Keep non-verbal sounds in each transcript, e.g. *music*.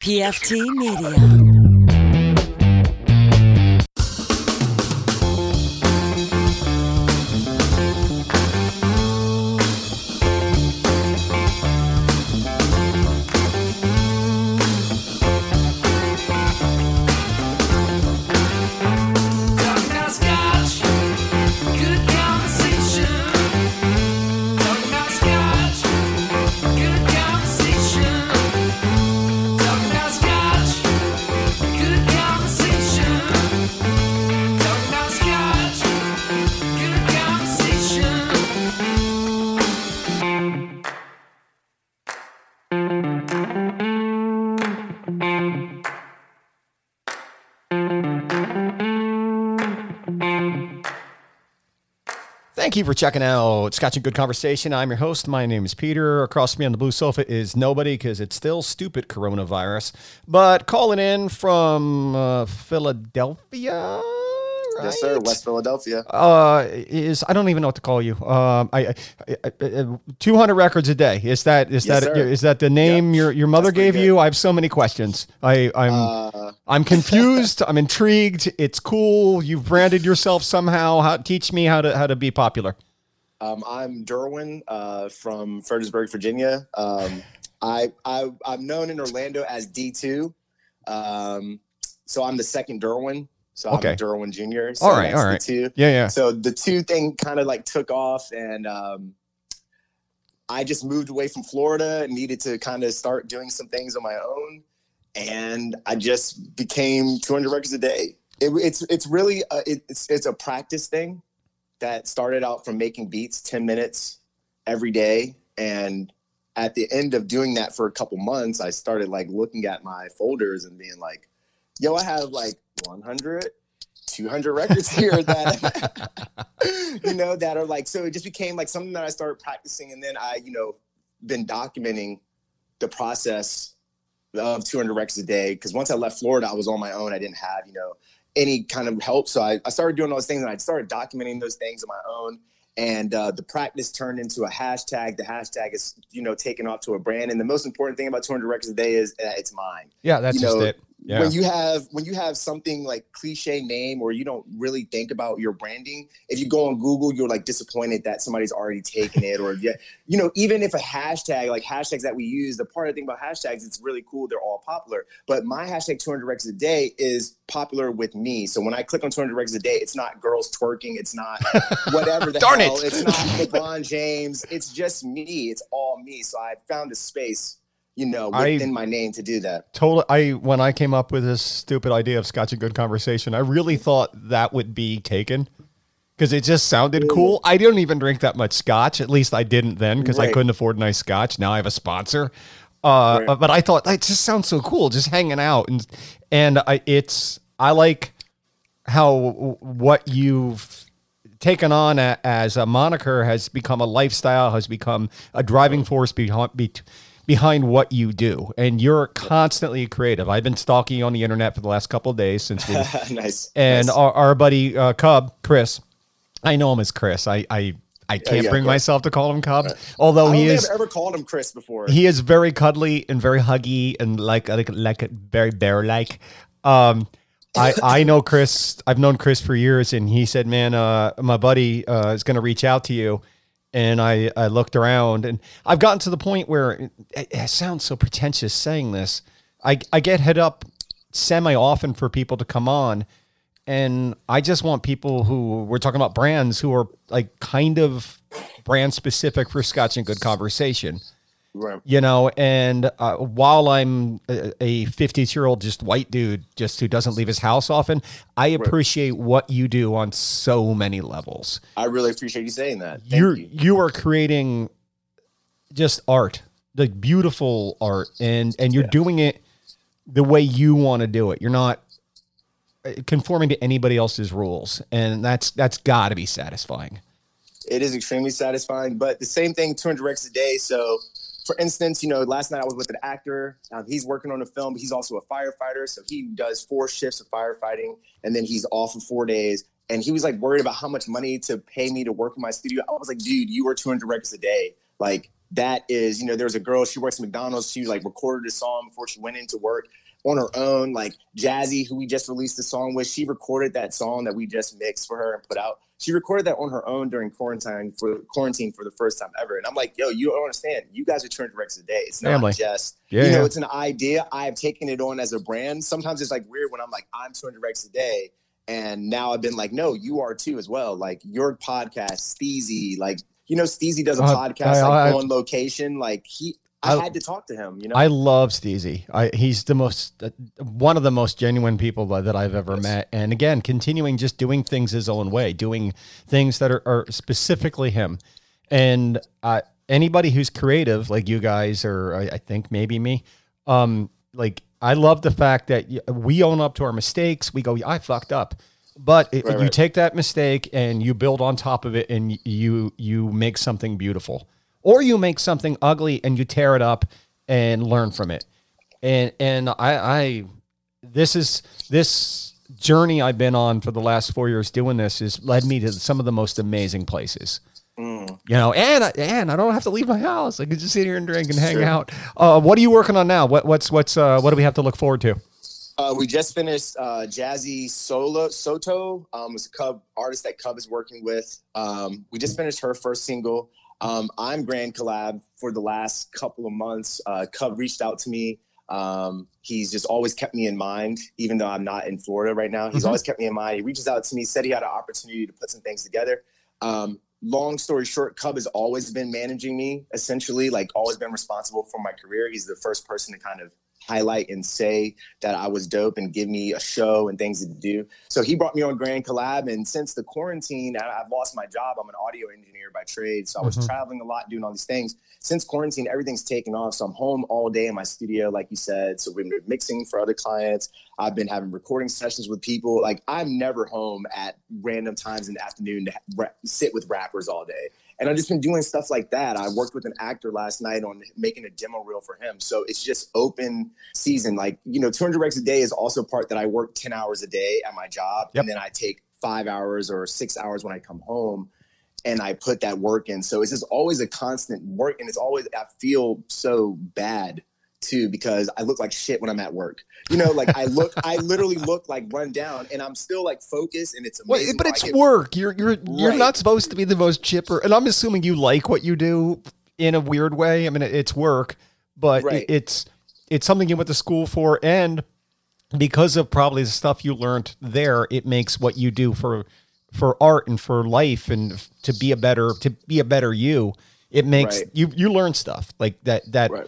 PFT Media. Thank you for checking out Scotch and Good Conversation. I'm your host. My name is Peter. Across me on the blue sofa is nobody because it's still stupid coronavirus. But calling in from uh, Philadelphia, Yes, sir. West Philadelphia. uh, is I don't even know what to call you. Um, I, I, I, I 200 records a day. Is that is Yes, that is that the name your your mother That's gave you? I have so many questions. I I'm Uh, I'm confused. I'm intrigued. It's cool. You've branded yourself somehow. How, teach me how to how to be popular. um, I'm Derwin uh, from Fredericksburg, Virginia. Um, I, I I'm known in Orlando as D2. Um, so I'm the second Derwin. So Okay. I'm Derwin Jr. So All right, all the two. Yeah, yeah. So the two thing kind of like took off, and um, I just moved away from Florida and needed to kind of start doing some things on my own, and I just became 200 records a day. It, it's it's really a, it, it's it's a practice thing that started out from making beats 10 minutes every day, and at the end of doing that for a couple months, I started like looking at my folders and being like, "Yo, I have like 100." 200 records here that *laughs* you know that are like so it just became like something that i started practicing and then i you know been documenting the process of 200 records a day. Because once i left florida i was on my own. I didn't have you know any kind of help. So i, I started doing those things and i started documenting those things on my own. And uh, the practice turned into a hashtag. The hashtag is you know taken off to a brand. And the most important thing about 200 records a day is that it's mine. Yeah, that's you just know, it. Yeah. when you have when you have something like cliche name or you don't really think about your branding if you go on google you're like disappointed that somebody's already taken it or yeah you know even if a hashtag like hashtags that we use the part of the thing about hashtags it's really cool they're all popular but my hashtag 200 records a day is popular with me so when i click on 200 records a day it's not girls twerking it's not *laughs* whatever the Darn hell it. it's not lebron james it's just me it's all me so i found a space you know I- within my name to do that Totally. I when I came up with this stupid idea of Scotch and Good Conversation, I really thought that would be taken because it just sounded cool. I don't even drink that much Scotch. At least I didn't then because I couldn't afford nice Scotch. Now I have a sponsor. Uh, Right. but I thought that just sounds so cool, just hanging out and and I, it's I like how what you've taken on a, as a moniker has become a lifestyle, has become a driving force behind be, behind what you do, and you're constantly creative. I've been stalking you on the internet for the last couple of days since we *laughs* nice and nice. our, our buddy uh, Cub Chris. I know him as Chris. I I, I can't yeah, bring myself to call him Cub, although I don't he is I've ever called him Chris before. he is very cuddly and very huggy and like like like a very bear like. Um, I I know Chris. I've known Chris for years, and he said, "Man, uh, my buddy uh, is going to reach out to you." And I I looked around, and I've gotten to the point where it, it sounds so pretentious saying this. I I get hit up semi often for people to come on, and I just want people who we're talking about brands who are like kind of brand specific for Scotch and Good Conversation Right. you know and uh, while i'm a 50 year old just white dude just who doesn't leave his house often i appreciate what you do on so many levels I really appreciate you saying that. Thank you're you. you are creating just art like beautiful art and and you're Yeah. doing it the way you want to do it you're not uh, conforming to anybody else's rules and that's that's got to be satisfying It is extremely satisfying, but the same thing, 200 records a day. So, for instance, you know, last night I was with an actor. Um, he's working on a film. But he's also a firefighter, so he does four shifts of firefighting, and then he's off for four days. And he was like worried about how much money to pay me to work in my studio. I was like, dude, you are 200 records a day. Like, that is, you know, there's a girl, she works at McDonald's. She like recorded a song before she went into work on her own. Like Jazzy, who we just released a song with, she recorded that song that we just mixed for her and put out. She recorded that on her own during quarantine for quarantine for the first time ever. And I'm like, yo, you don't understand. You guys are 200 records a day. It's not Family. just, Yeah, you know, yeah. it's an idea. I've taken it on as a brand. Sometimes it's like weird when I'm like, I'm 200 records a day. And now I've been like, no, you are too as well. Like your podcast, Steezy, like, you know, Steezy does a Uh, podcast I- like I- on location. Like he, I, I- had to talk to him, you know? I love Steezy. I, he's the most, uh, one of the most genuine people that that I've ever Yes. met. And again, continuing just doing things his own way, doing things that are, are specifically him. And uh, anybody who's creative, like you guys, or I, I think maybe me, um, like I love the fact that we own up to our mistakes. We go, I fucked up. But it, Right, you right. take that mistake and you build on top of it, and you you make something beautiful, or you make something ugly and you tear it up and learn from it. And and I, I this is this journey I've been on for the last four years doing this has led me to some of the most amazing places. Mm. You know, and I- and I don't have to leave my house. I can just sit here and drink and hang Sure. out. Uh, what are you working on now? What what's what's uh, what do we have to look forward to? Uh, we just finished uh, Jazzy Solo Soto. Um, was a Cub artist that Cub is working with. Um, we just finished her first single. Um, I'm Grand Collab for the last couple of months. Uh, Cub reached out to me. Um, he's just always kept me in mind, even though I'm not in Florida right now. He's Mhm. always kept me in mind. He reaches out to me, said he had an opportunity to put some things together. Um, long story short, Cub has always been managing me, essentially, like always been responsible for my career. He's the first person to kind of highlight and say that I was dope and give me a show and things to do. So he brought me on Grand Collab. And since the quarantine, I- I've lost my job. I'm an audio engineer by trade. So I was Mhm. traveling a lot, doing all these things. Since quarantine, everything's taken off. So I'm home all day in my studio, like you said. So we've been mixing for other clients. I've been having recording sessions with people. Like I'm never home at random times in the afternoon to ra- sit with rappers all day. And I've just been doing stuff like that. I worked with an actor last night on making a demo reel for him. So it's just open season. Like, you know, 200 recs a day is also part that I work 10 hours a day at my job. Yep. And then I take five hours or six hours when I come home and I put that work in. So it's just always a constant work. And it's always, I feel so bad too because I look like shit when I'm at work. You know, like I look, I literally *laughs* look like run down and I'm still like focused and it's amazing. but it's work. You're you're you're not supposed to be the most chipper. And I'm assuming you like what you do in a weird way. I mean, it's work, but Right. it, it's it's something you went to school for, and because of probably the stuff you learned there, it makes what you do for for art and for life and to be a better to be a better you. It makes Right. you you learn stuff like that that Right.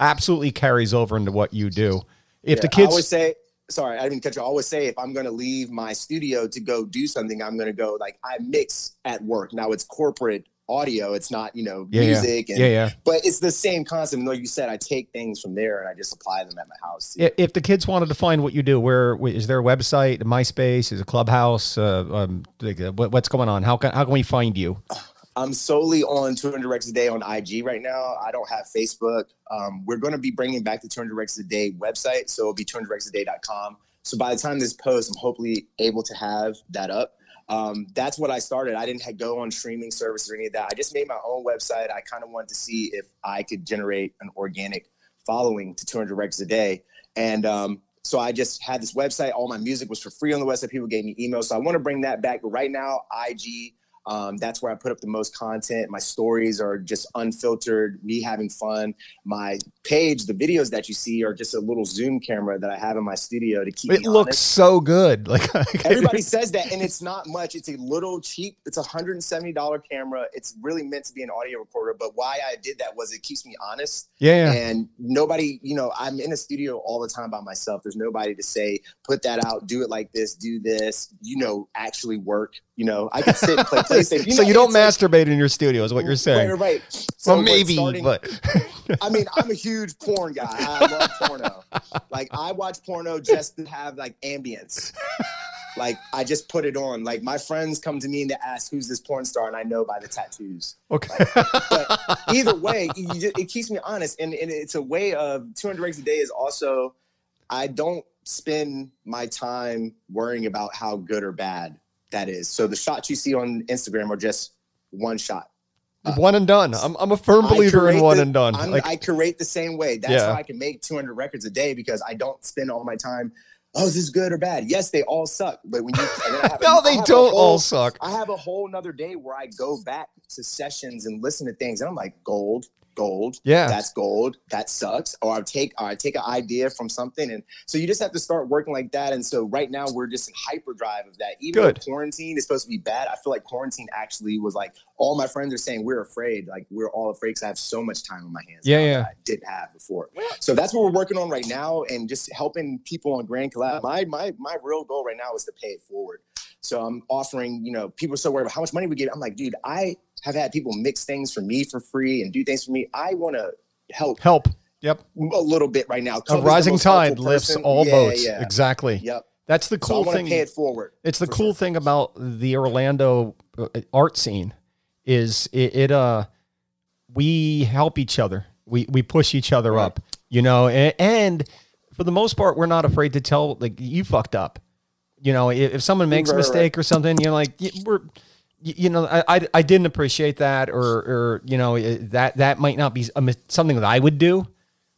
Absolutely carries over into what you do. If the Yeah, I kids always say, sorry, I didn't cut you. I always say if I'm going to leave my studio to go do something, I'm going to go like I mix at work. Now it's corporate audio. It's not you know Yeah, yeah. music, and yeah yeah but it's the same concept. And like you said, I take things from there and I just apply them at my house. too. If the kids wanted to find what you do, where is there a website, MySpace, is a Clubhouse? Uh, um, like, uh, what, what's going on? How can how can we find you? *sighs* I'm solely on 200 Recs a day on IG right now. I don't have Facebook. Um, we're going to be bringing back the 200 Recs a day website, so it'll be 200rexaday.com. So by the time this post, I'm hopefully able to have that up. Um, that's what I started. I didn't go on streaming services or any of that. I just made my own website. I kind of wanted to see if I could generate an organic following to 200 Recs a day, and um, so I just had this website. All my music was for free on the website. People gave me emails, so I want to bring that back. But right now, IG um, that's where I put up the most content. My stories are just unfiltered, me having fun. My page, the videos that you see are just a little Zoom camera that I have in my studio to keep It looks honest. so good. *laughs* Like Everybody *laughs* says that, and it's not much. It's a little cheap. It's a hundred and seventy dollar camera. It's really meant to be an audio recorder. But why I did that was it keeps me honest, yeah, yeah. and nobody, you know, I'm in a studio all the time by myself. There's nobody to say, put that out, do it like this, do this. You know, actually work. You know, I can sit and play *laughs* PlayStation. so you don't it's like- masturbate in your studio, is what you're saying? Right, right. right. So well, maybe, starting- but *laughs* I mean, I'm a huge porn guy. I love porno. Like I watch porno just to have like ambience. Like I just put it on. Like my friends come to me and they ask who's this porn star, and I know by the tattoos. okay. But either way, you just, it keeps me honest, and, and it's a way of 200 recs a day is also. I don't spend my time worrying about how good or bad that is. So the shots you see on Instagram are just one shot. one and done. I'm I'm a firm believer in one the- and done. I'm, Like I curate the same way. That's Yeah. why I can make 200 records a day because I don't spend all my time. Oh, is this good or bad? Yes, they all suck. But when you I *laughs* a- no, they don't whole- all suck. I have a whole nother day where I go back to sessions and listen to things, and I'm like, gold, gold. Yeah. that's gold. That sucks. Or I take, or I take an idea from something, and so you just have to start working like that. And so right now we're just in hyperdrive of that. Even Good. quarantine is supposed to be bad, I feel like quarantine actually was like all my friends are saying we're afraid. Like we're all afraid because I have so much time on my hands. Yeah, yeah. I didn't have before. So that's what we're working on right now, and just helping people on Grand Collab. My my my real goal right now is to pay it forward. So I'm offering, you know, people are so worried about how much money we get. I'm like, dude, I have had people mix things for me for free and do things for me. I want to help Help. Yep. a little bit right now. A rising tide lifts person. all Yeah, boats. Yeah. Exactly. Yep. That's the So I cool want thing. to pay it forward. It's the for cool sure. thing about the Orlando uh, art scene is it, it uh we help each other. We we push each other Right. up, you know, and, and for the most part we're not afraid to tell like you fucked up. You know, if, if someone makes a Right, right. mistake or something, you're like we're y- you know, I, I didn't appreciate that or or you know, that that might not be something that I would do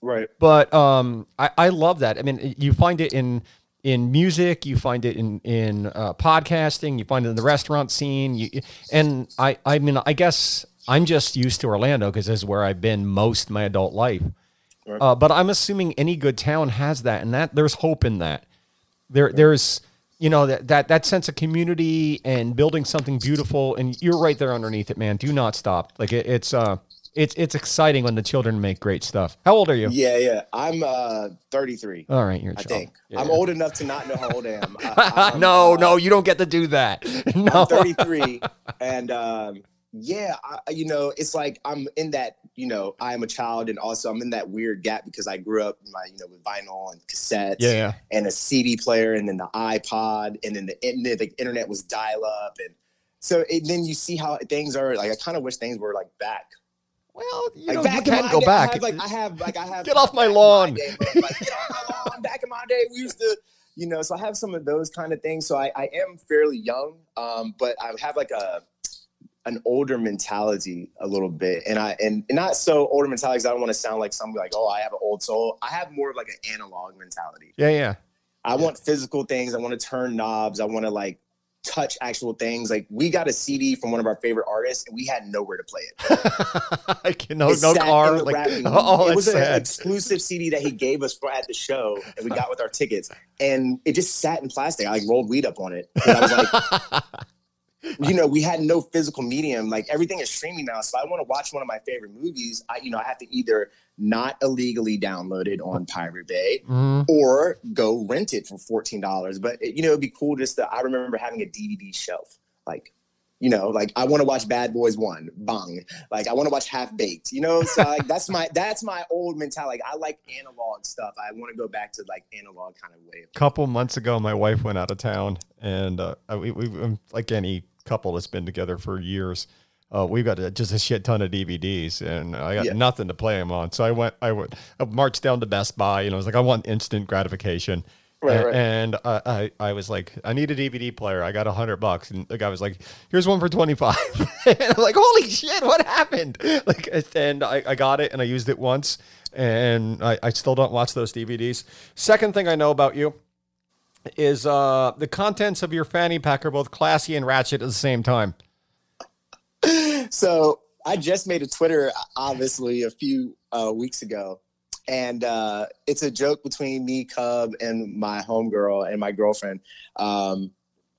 Right. but um, I, I love that. I mean, you find it in in music, you find it in in uh, podcasting, you find it in the restaurant scene. You, and I I mean, I guess I'm just used to Orlando because this is where I've been most of my adult life. Right. Uh, but I'm assuming any good town has that, and that there's hope in that. There there's you know that that that sense of community and building something beautiful, and you're right there underneath it, man. Do not stop. Like it, it's uh. It's it's exciting when the children make great stuff. How old are you? Yeah, yeah. I'm uh 33. All right, you're a I think Yeah. I'm old enough to not know how old I am. *laughs* I, no, uh, no, you don't get to do that. *laughs* *laughs* No. I'm 33, and um, yeah, I, you know, it's like I'm in that, you know, I am a child, and also I'm in that weird gap because I grew up, my, you know, with vinyl and cassettes, Yeah, yeah. and a CD player, and then the iPod, and then the internet, the internet was dial up, and so it, then you see how things are. Like I kind of wish things were like back. Well, you Like know, you can my go back. I have, like I have, like I have. Get off my lawn. day, bro. like, get off my lawn. *laughs* Back in my day, we used to, you know. So I have some of those kind of things. So I, I am fairly young, um, but I have like a an older mentality a little bit, and I and, and not so older mentality. I don't want to sound like somebody like, oh, I have an old soul. I have more of like an analog mentality. yeah, yeah. I want physical things. I want to turn knobs. I want to like touch actual things. Like we got a CD from one of our favorite artists, and we had nowhere to play it. *laughs* I can, no, no car. Like, *laughs* oh, it was an exclusive CD that he gave us for at the show, and we got with our tickets, and it just sat in plastic. I like rolled weed up on it. And I was like, *laughs* you know, we had no physical medium. Like everything is streaming now, so I want to watch one of my favorite movies. I, you know, I have to either not illegally download it on Pirate Bay Mhm. or go rent it for fourteen dollars. But you know, it'd be cool just to. I remember having a DVD shelf, like. You know, like I want to watch Bad Boys One, bang. Like I want to watch Half Baked. You know, so like that's my *laughs* that's my old mentality. Like, I like analog stuff. I want to go back to like analog kind of way. A couple months ago, my wife went out of town, and uh, we, we um, like any couple that's been together for years, uh, we've got a, just a shit ton of DVDs, and I got Yeah. nothing to play them on. So I went, I went, I marched down to Best Buy, and I was like, I want instant gratification. Right. And uh, I, I was like, I need a DVD player. I got a hundred bucks, and the guy was like, "Here's one for 25 *laughs* and I'm like, "Holy shit, what happened?" *laughs* Like, and I, I got it, and I used it once, and I, I still don't watch those DVDs. Second thing I know about you is uh, the contents of your fanny pack are both classy and ratchet at the same time. *laughs* So I just made a Twitter, obviously, a few uh, weeks ago, and uh, it's a joke between me, Cub, and my homegirl and my girlfriend. Um,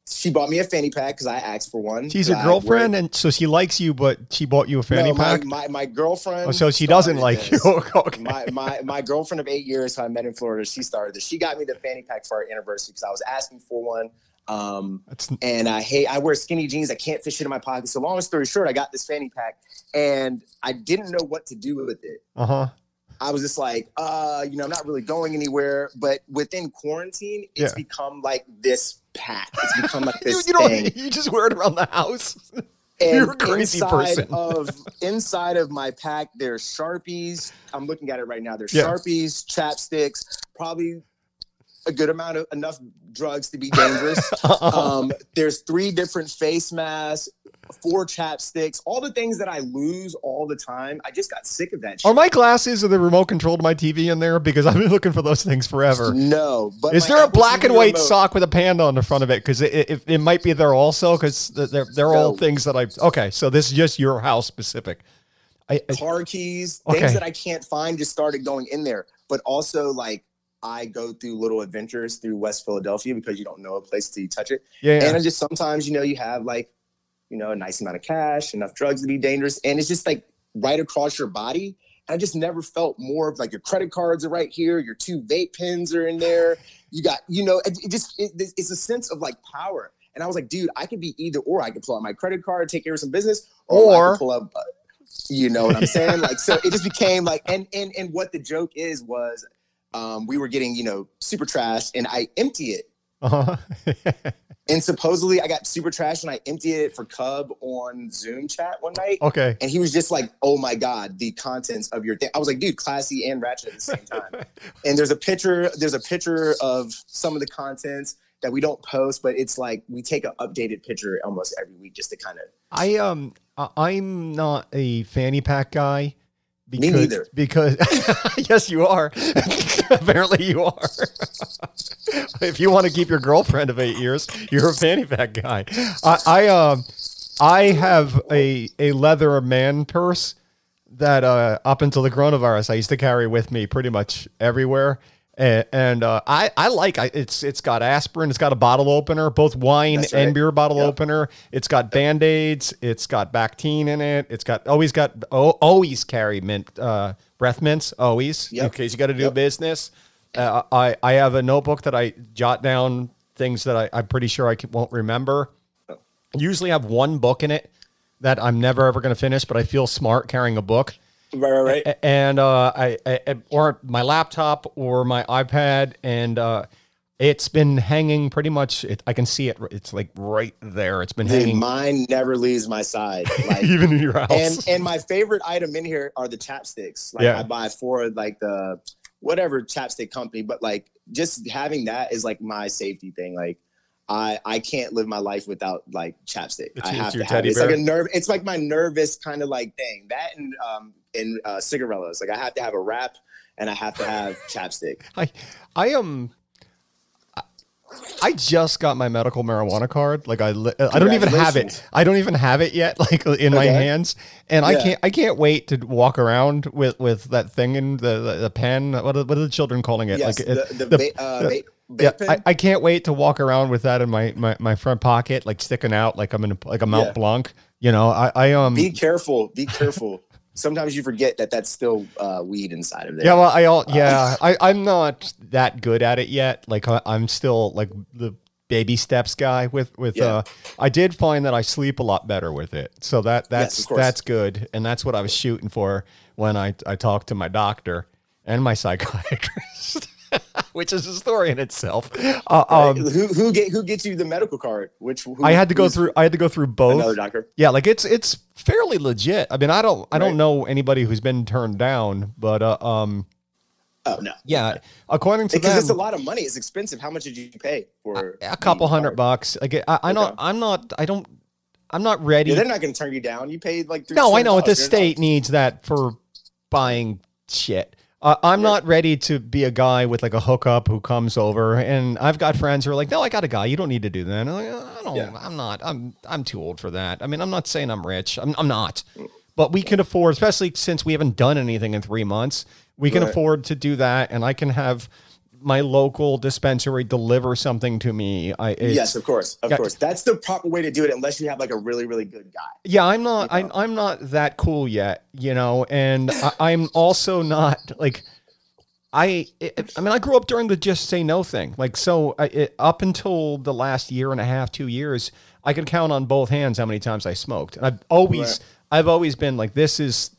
she bought me a fanny pack because I asked for one. She's your wear- girlfriend, and so she likes you, but she bought you a fanny no, my, pack. My, my girlfriend. oh, so she doesn't like this. you. *laughs* okay. my, my my girlfriend of eight years who I met in Florida, she started this. She got me the fanny pack for our anniversary because I was asking for one. Um, That's, and I hate I wear skinny jeans. I can't fit shit in my pocket. So long story short, I got this fanny pack and I didn't know what to do with it. uh huh. I was just like, uh, you know, I'm not really going anywhere. But within quarantine, it's Yeah. become like this pack. It's become like *laughs* this you thing. don't. *laughs* You just wear it around the house. *laughs* And You're a crazy inside person. of inside of my pack, there's sharpies. I'm looking at it right now. There's Yeah. sharpies, chapsticks, probably a good amount of enough drugs to be dangerous. Uh-uh. um, there's three different face masks, four chapsticks, all the things that I lose all the time. I just got sick of that Are my glasses or the remote control to my TV in there? Because I've been looking for those things forever. No, but Is there a black TV and white remote- sock with a panda on the front of it? Because it, it, it might be there also. Because they're they're all things that I. Okay, so this is just your house specific. I, I- car keys, Okay. things that I can't find just started going in there. But also like I go through little adventures through West Philadelphia because you don't know a place till you touch it. yeah, yeah. And I just sometimes, you know, you have like, you know, a nice amount of cash, enough drugs to be dangerous, and it's just like right across your body. And I just never felt more of like your credit cards are right here, your two vape pens are in there. You got, you know, it, it just it, it's a sense of like power. And I was like, dude, I could be either or. I could pull out my credit card, take care of some business, or, I Or- could pull up. Uh, you know what I'm saying? Like, so it just became like, and and and what the joke is was, um, we were getting you know super trash, and I empty it. uh-huh. *laughs* And supposedly I got super trash and I emptied it for Cub on Zoom chat one night. okay. And he was just like, oh my God, the contents of your thing. I was like, dude, classy and ratchet at the same time. *laughs* and there's a picture, there's a picture of some of the contents that we don't post, but it's like we take an updated picture almost every week just to kind of I um I'm not a fanny pack guy. Me neither. Because *laughs* yes, you are. *laughs* *laughs* Apparently, you are. *laughs* if you want to keep your girlfriend of eight years, you're a fanny pack guy. I, I um I have a a leather man purse that uh, up until the coronavirus I used to carry with me pretty much everywhere. And, and uh, I, I like I, it's it's got aspirin, it's got a bottle opener, both wine That's and beer bottle Yep. opener. It's got band aids, it's got Bactine in it, it's got always got oh, always carry mint uh, breath mints always Yep. in case you got to do Yep. business. Uh, I I have a notebook that I jot down things that I, I'm pretty sure I can, won't remember. Usually have one book in it that I'm never ever going to finish, but I feel smart carrying a book. Right, right, right. And uh, I, I or my laptop or my iPad, and uh, it's been hanging pretty much. It, I can see it. It's like right there. It's been Dude, hanging mine never leaves my side. *laughs* Like, even in your house. and and my favorite item in here are the chapsticks. Like Yeah. I buy for like the whatever chapstick company, but like just having that is like my safety thing. Like I I can't live my life without like chapstick. It's I have it's to have it. It's like a nerve. It's like my nervous kind of like thing. That and um and uh, cigarillos. Like I have to have a wrap and I have to have *laughs* chapstick. I I am. I just got my medical marijuana card. Like I, I don't even have it. I don't even have it yet. *laughs* Like in my hands, and I can't. I can't wait to walk around with with that thing in the the, the pen. What are, what are the children calling it? Yes, like the, it- the, the- uh, vape yeah. I, I can't wait to walk around with that in my my, my front pocket, like sticking out, like I'm in a, like a Mount Yeah. Blanc. You know, I I um. be careful. Be careful. Sometimes you forget that that's still uh, weed inside of there. Yeah, well, I Uh, all yeah, I I'm not that good at it yet. Like I, I'm still like the baby steps guy with with Yeah. uh I did find that I sleep a lot better with it. So that that's course. that's good and that's what I was shooting for when I I talked to my doctor and my *laughs* psychiatrist. *laughs* Which is a story in itself. Uh, um, who who get who gets you the medical card? Which who, I had to go through. I had to go through both. another doctor. Yeah, like it's it's fairly legit. I mean, I don't I don't know anybody who's been turned down, but uh, um, Oh no, yeah, according to because them, it's a lot of money. It's expensive. How much did you pay for a couple hundred card? bucks. Like I, I not, Okay. I'm not, I don't, I'm not ready. Yeah, they're not going to turn you down. You paid like no, I know. $300. The state needs that for buying shit. Uh, I'm not ready to be a guy with like a hookup who comes over, and I've got friends who are like, "No, I got a guy. You don't need to do that." And I'm like, I don't. Yeah. I'm not. I'm. I'm too old for that. I mean, I'm not saying I'm rich. I'm. I'm not. But we can afford, especially since we haven't done anything in three months. We can Right. afford to do that, and I can have my local dispensary deliver something to me. I Yes, of course, of Yeah. course. That's the proper way to do it, unless you have like a really, really good guy. Yeah, I'm not. You know? I, I'm not that cool yet, you know, and I, *laughs* I'm also not like. I it, I mean I grew up during the just say no thing. Like so I, it, up until the last year and a half, 2 years, I could count on both hands how many times I smoked. And I've always Right. I've always been like this is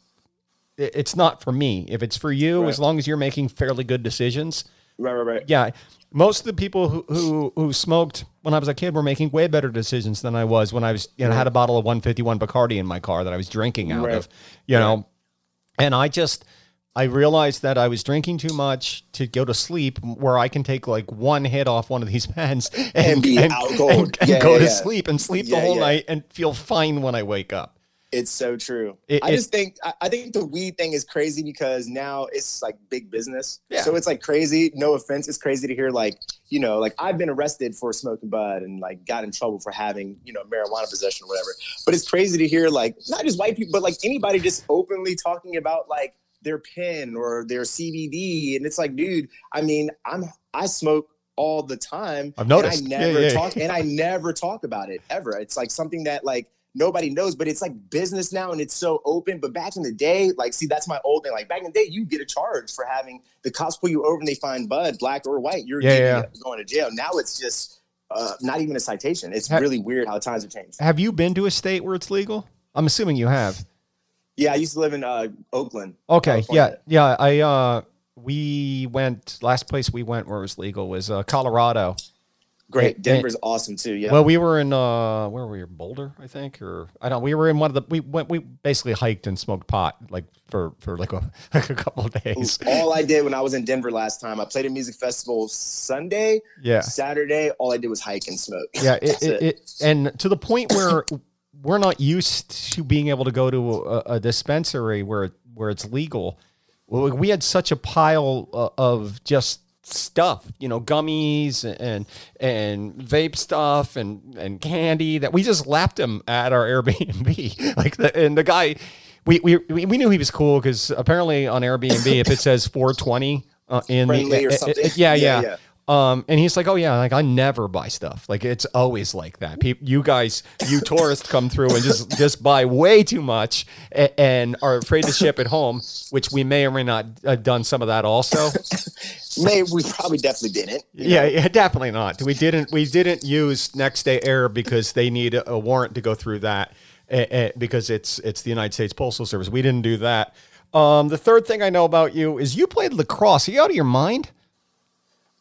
it's not for me. If it's for you, Right. as long as you're making fairly good decisions, Right, right, right. yeah, most of the people who, who who smoked when I was a kid were making way better decisions than I was when I was you know had a bottle of 151 Bacardi in my car that I was drinking out Right. of, you know, and I just I realized that I was drinking too much to go to sleep, where I can take like one hit off one of these *laughs* pens and, And and- and Yeah, go yeah, to yeah. sleep and sleep the whole night and feel fine when I wake up. It's so true. It- I just think I, I think the weed thing is crazy because now it's like big business. Yeah. So it's like crazy. No offense, it's crazy to hear like you know like I've been arrested for smoking bud and like got in trouble for having you know marijuana possession or whatever. But it's crazy to hear like not just white people but like anybody just openly talking about like their pen or their CBD and it's like dude, I mean I'm I smoke all the time. I've noticed. And I never yeah. talk and I never talk about it ever. It's like something that like nobody knows, but it's like business now and it's so open. But back in the day, like, see, that's my old thing. Like back in the day, you get a charge for having the cops pull you over and they find bud, black or white. You're Yeah, yeah. going to jail. Now it's just uh, not even a citation. It's Ha- really weird how times have changed. Have you been to a state where it's legal? I'm assuming you have. Yeah, I used to live in uh, Oakland. Okay, yeah, California. yeah. I uh, we went last place we went where it was legal was uh, Colorado. Great. Denver's awesome too. Yeah. Well, we were in uh, where were we? Boulder, I think, or I don't. We were in one of the. We went. We basically hiked and smoked pot like for for like a *laughs* like a couple of days. all I did when I was in Denver last time, I played a music festival Sunday, Yeah, Saturday. All I did was hike and smoke. yeah. It, it, it, and to the point where we're not used to being able to go to a, a dispensary where where it's legal. Well, we had such a pile uh, of just stuff, you know, gummies and and vape stuff and and candy that we just lapped him at our Airbnb. *laughs* like the and the guy, we we we knew he was cool because apparently on Airbnb if it says 420 uh, in Friendly or the something. yeah, yeah Yeah, Um, and he's like, "Oh yeah, like I never buy stuff. Like it's always like that. People, you guys, you *laughs* tourists come through and just just buy way too much and, and are afraid to ship it home, which we may or may not have done some of that also. *laughs* Maybe we probably definitely didn't. yeah, yeah, definitely not. We didn't we didn't use next day air because they need a, a warrant to go through that because it's it's the United States Postal Service. We didn't do that. Um, the third thing I know about you is you played lacrosse. Are you out of your mind?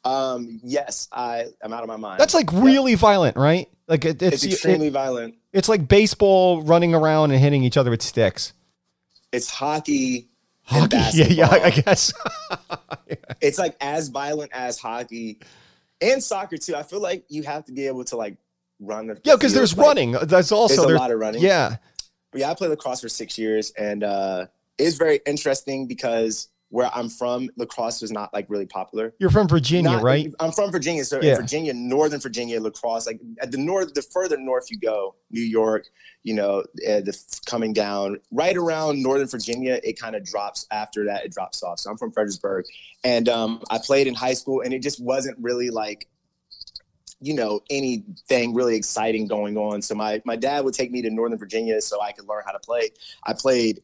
Um, yes, I am out of my mind. That's like really violent, right? Like it, it's it's extremely it- violent. it's like baseball running around and hitting each other with sticks. It's hockey. and Hockey, *laughs* yeah, yeah, I guess. *laughs* It's like as violent as hockey and soccer too. I feel like you have to be able to like run the yeah, because there's like, running. That's also There's a lot of running. yeah. But yeah, I played lacrosse for six years, and uh, it's very interesting because where I'm from, lacrosse was not like really popular. You're from Virginia, Not- right? I'm from Virginia, so Yeah. in Virginia, Northern Virginia, lacrosse, like at the north, the further north you go, New York, you know, uh, the coming down right around Northern Virginia, it kind of drops. After that, it drops off. So I'm from Fredericksburg, and um, I played in high school, and it just wasn't really like you know anything really exciting going on so my my dad would take me to northern virginia so i could learn how to play i played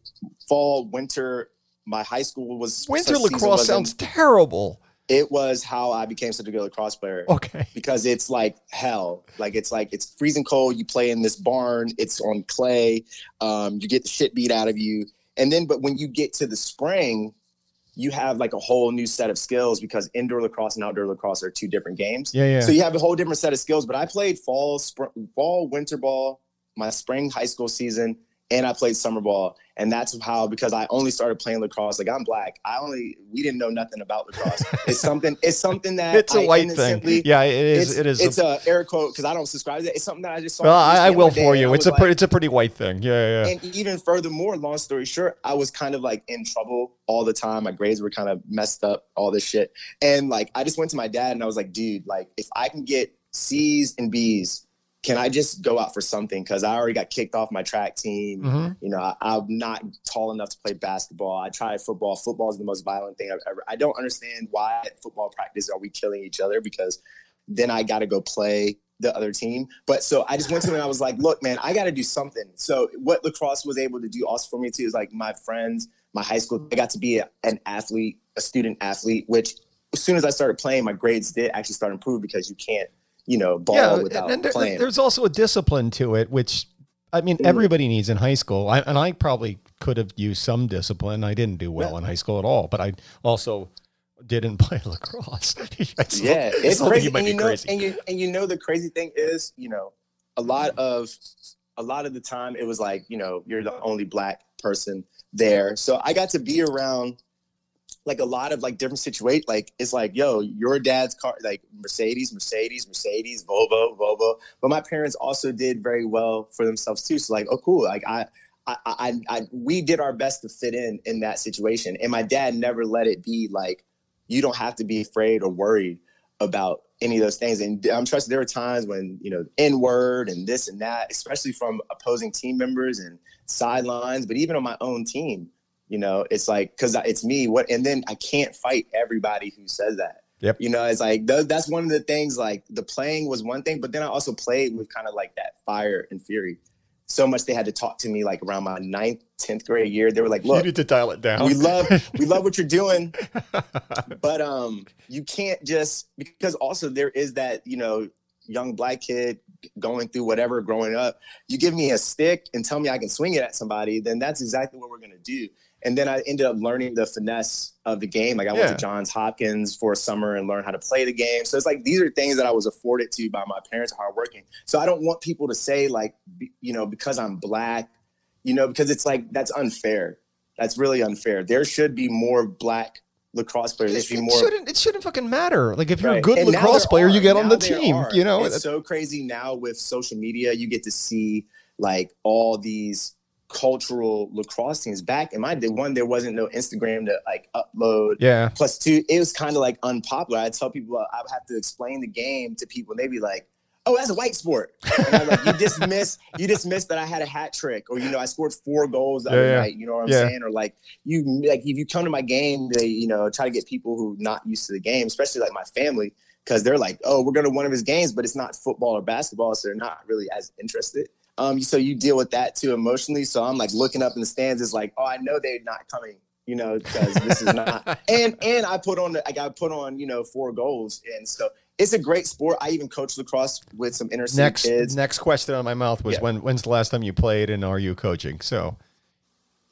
fall winter my high school was Winter lacrosse sounds terrible. it was how i became such a good lacrosse player. Okay. because it's like hell. Like it's like it's freezing cold. You play in this barn. It's on clay. Um, you get the shit beat out of you. And then but when you get to the spring you have like a whole new set of skills because indoor lacrosse and outdoor lacrosse are two different games. Yeah, yeah. so you have a whole different set of skills. But I played fall, spring, fall, winter ball, my spring high school season, and I played summer ball. And that's how because I only started playing lacrosse. Like I'm black. I only we didn't know nothing about lacrosse. *laughs* It's something. It's something that it's a I white thing. Yeah, it is. It's, it is. It's a, a, air quote because I don't subscribe to that. It's something that I just saw. well, I, I will for you. It's a like- it's a pretty white thing. Yeah, yeah. and even furthermore, long story short, I was kind of like in trouble all the time. My grades were kind of messed up, all this shit. And like, I just went to my dad and I was like, dude, like, if I can get C's and B's, can I just go out for something? Because I already got kicked off my track team. Mhm. You know, I, I'm not tall enough to play basketball. I tried football. Football is the most violent thing I've ever. I don't understand why at football practice are we killing each other because then I got to go play the other team. But so I just went to him and I was like, look, man, I got to do something. So what lacrosse was able to do also for me too is like my friends, my high school, I got to be a, an athlete, a student athlete, which as soon as I started playing, my grades did actually start to improve because you can't, you know, ball yeah, without and there- playing. there's also a discipline to it, which I mean Mm. everybody needs in high school. I, and I probably could have used some discipline. I didn't do well Yeah. in high school at all, but I also didn't *laughs* play lacrosse. *laughs* Still- yeah, it's *laughs* crazy. And you know, crazy. and you and you know the crazy thing is, you know, a lot of a lot of the time it was like, you know, you're the only black person there. So I got to be around like a lot of like different situations. Like it's like, yo, your dad's car, like Mercedes, Mercedes, Mercedes, Volvo, Volvo. But my parents also did very well for themselves too. So like, oh, cool. Like I, I, I, I, we did our best to fit in in that situation. And my dad never let it be like, you don't have to be afraid or worried about any of those things. And I'm trusting there were times when, you know, N word and this and that, especially from opposing team members and sidelines, but even on my own team, you know, it's like, cause it's me. What, and then I can't fight everybody who says that. Yep. You know, it's like th- that's one of the things. Like the playing was one thing, but then I also played with kind of like that fire and fury. So much they had to talk to me like around my ninth, tenth grade year. They were like, "Look, you need to dial it down. we love we love what you're doing *laughs* but um you can't just because also there is that you know young black kid going through whatever growing up you give me a stick and tell me i can swing it at somebody then that's exactly what going to do and then i ended up learning the finesse of the game like i went to johns hopkins for a summer and learned how to play the game so it's like these are things that i was afforded to by my parents hardworking so i don't want people to say like you know because i'm black you know because it's like that's unfair that's really unfair. There should be more black lacrosse players. There it, should be it more. shouldn't. It shouldn't fucking matter. Like if you're a good And lacrosse player, you are. get on the team. are. You know. it's so crazy now with social media. You get to see like all these cultural lacrosse teams. Back in my day, one there wasn't no Instagram to like upload. yeah. Plus two, it was kind of like unpopular. I tell people I would have to explain the game to people, and they'd be like, "Oh, that's a white sport." Like, "You *laughs* just missed, you just missed that I had a hat trick, or you know, I scored four goals the Yeah, other yeah. night." You know what I'm Yeah. saying? Or like you, like if you come to my game, they, you know, try to get people who not used to the game, especially like my family, because they're like, "Oh, we're going to one of his games, but it's not football or basketball, so they're not really as interested." Um, so you deal with that too emotionally. So I'm like looking up in the stands, is like, "Oh, I know they're not coming." You know, because this is not *laughs* and and I put on I got put on you know four goals, and so it's a great sport. I even coach lacrosse with some inner city Next, kids. next question on my mouth was Yeah. when? When's the last time you played, and are you coaching? So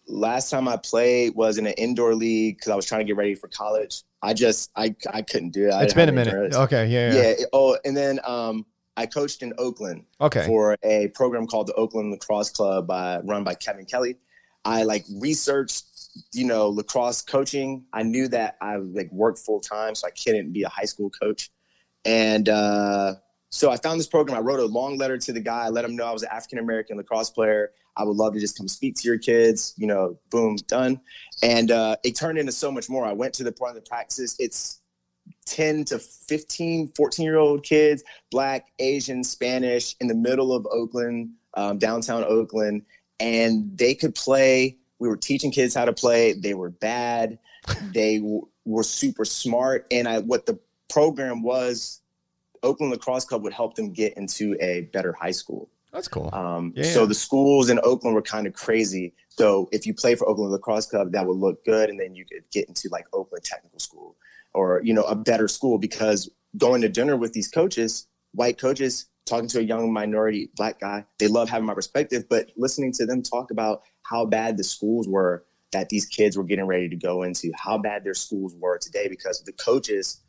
Last time I played was in an indoor league because I was trying to get ready for college. I just I I couldn't do it. I it's been a minute. endurance. Okay. Yeah. Yeah. Yeah. Oh, and then um I coached in Oakland Okay. for a program called the Oakland Lacrosse Club by run by Kevin Kelly. I like researched, you know, lacrosse coaching. I knew that I like worked full time, so I couldn't be a high school coach. And uh, so I found this program. I wrote a long letter to the guy. I let him know I was an African American lacrosse player. I would love to just come speak to your kids. You know, boom, done. And uh, it turned into so much more. I went to the part of the practices. It's 10 to 15, 14 year old kids, black, Asian, Spanish, in the middle of Oakland, um, downtown Oakland. And they could play. We were teaching kids how to play. They were bad. They w- were super smart. And I, what the program was, Oakland Lacrosse Club would help them get into a better high school. That's cool. Um, Yeah. So the schools in Oakland were kind of crazy. So if you play for Oakland Lacrosse Club, that would look good, and then you could get into like Oakland Technical School or you know a better school because going to dinner with these coaches, white coaches, talking to a young minority black guy, they love having my perspective, but listening to them talk about how bad the schools were that these kids were getting ready to go into, how bad their schools were today because the coaches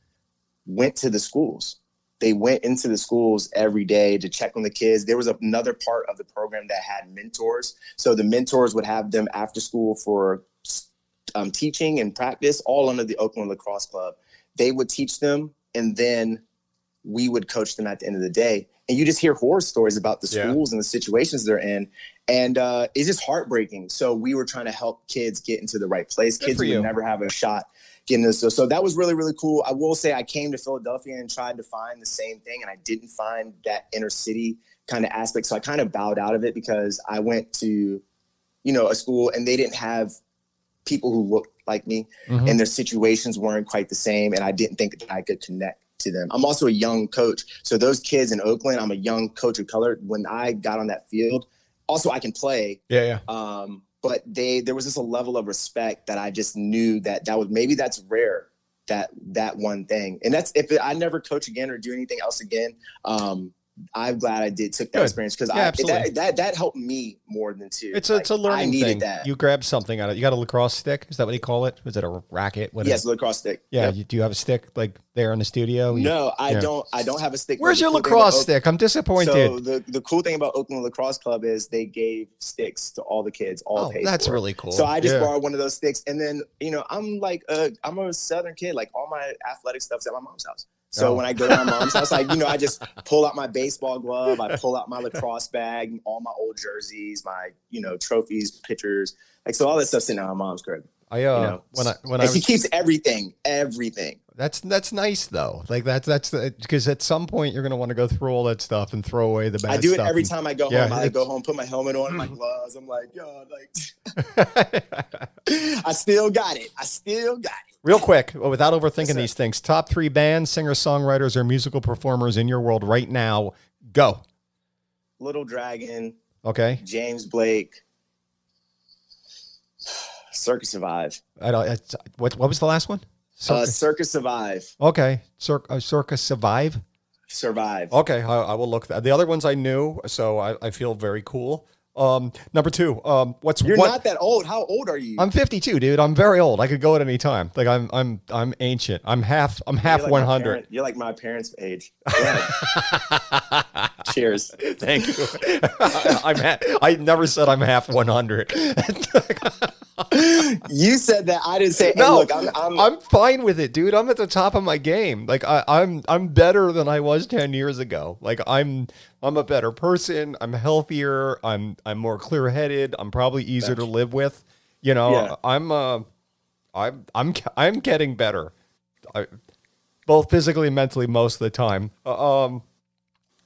went to the schools they went into the schools every day to check on the kids. There was another part of the program that had mentors. So the mentors would have them after school for um, teaching and practice, all under the Oakland Lacrosse Club. They would teach them, and then we would coach them at the end of the day. And you just hear horror stories about the Yeah. schools and the situations they're in. And uh, it's just heartbreaking. So we were trying to help kids get into the right place. Good kids who would never have a shot getting this. So, so that was really, really cool. I will say I came to Philadelphia and tried to find the same thing, and I didn't find that inner city kind of aspect. So I kind of bowed out of it because I went to, you know, a school and they didn't have people who looked like me Mhm. and their situations weren't quite the same. And I didn't think that I could connect to them. I'm also a young coach. So those kids in Oakland, I'm a young coach of color. When I got on that field, also I can play, Yeah. Yeah. um, but they there was just a level of respect that I just knew that that was maybe that's rare that that one thing and that's if it, I never coach again or do anything else again um, I'm glad I did took that Good. experience because Yeah, that, that that helped me more than two. It's a, it's a learning I needed thing. that. You grab something out of it. You got a lacrosse stick? Is that what you call it? Was it a racket? What is yes, it? lacrosse stick. Yeah. Yep. You, do you have a stick like there in the studio? You- No, I yeah. don't. I don't have a stick. Where's your cool lacrosse stick? I'm disappointed. So the the cool thing about Oakland Lacrosse Club is they gave sticks to all the kids, all oh, that's for. really cool. So I just Yeah. borrowed one of those sticks, and then you know I'm like uh, I'm a Southern kid. Like all my athletic stuff's at my mom's house. So Oh. when I go to my mom's house, like you know, I just *laughs* pull out my baseball glove, I pull out my lacrosse bag, all my old jerseys, my you know trophies, pictures, like so all that stuff's in my mom's crib. I uh, You know, when I when I she was, keeps everything, everything. that's that's nice though. Like that's that's because at some point you're gonna want to go through all that stuff and throw away the bad I do it every and- time I go Yeah, home. I like, go home, put my helmet on, my *laughs* gloves. I'm like, yo, like *laughs* I still got it. I still got it. Real quick, without overthinking these things, top three bands, singer songwriters, or musical performers in your world right now. Go. Little Dragon, Okay. James Blake, Circa Survive. I don't. It's, what what was the last one? Uh, Circa. Circa Survive. okay. Cir- uh, Circa Survive. Survive. Okay, I, I will look. That. The other ones I knew, so I, I feel very cool. Um, number two. Um, what's You're what? not that old. How old are you? I'm 52, dude. I'm very old. I could go at any time. Like I'm I'm I'm ancient. I'm half I'm half You're like 100. parent- You're like my parents' age. *laughs* Cheers. Thank you. *laughs* I'm ha- I never said I'm half 100. *laughs* *laughs* You said that. I didn't say. Hey, No, look, I'm, I'm, I'm fine with it, dude. I'm at the top of my game. Like I, I'm I'm better than I was 10 years ago. Like I'm I'm a better person. I'm healthier. I'm I'm more clear-headed. I'm probably easier to live with. You know, Yeah. I'm uh I'm I'm I'm getting better. I, both physically and mentally most of the time. Uh, Um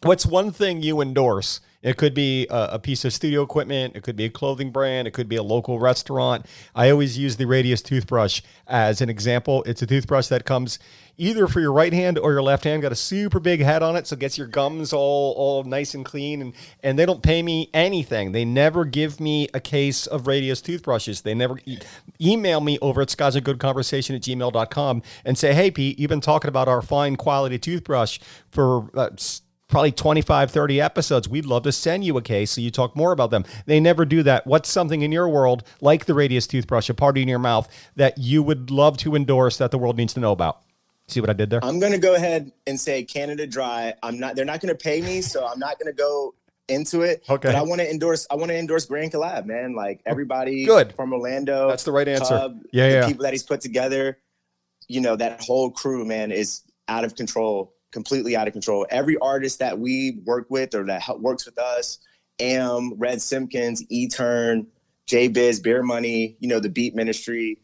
what's one thing you endorse? It could be a, a piece of studio equipment. It could be a clothing brand. It could be a local restaurant. I always use the Radius toothbrush as an example. It's a toothbrush that comes either for your right hand or your left hand. Got a super big head on it, so it gets your gums all all nice and clean. And and they don't pay me anything. They never give me a case of Radius toothbrushes. They never e- email me over at scotchagoodconversation at gmail.com and say, hey, Pete, you've been talking about our fine quality toothbrush for uh, probably 25, 30 episodes. We'd love to send you a case so you talk more about them. They never do that. What's something in your world, like the Radius toothbrush, a party in your mouth, that you would love to endorse that the world needs to know about? See what I did there? I'm gonna go ahead and say Canada Dry. I'm not. They're not gonna pay me, so I'm not gonna go into it. Okay. But I want to endorse. I want to endorse Grand Collab, man. Like oh, everybody. Good. from Orlando. That's the right answer. Cub, Yeah, the yeah. People that he's put together. You know that whole crew, man, is out of control. Completely out of control. Every artist that we work with or that works with us, Am, Red Simpkins, E Turn, J Biz, Beer Money. You know the Beat Ministry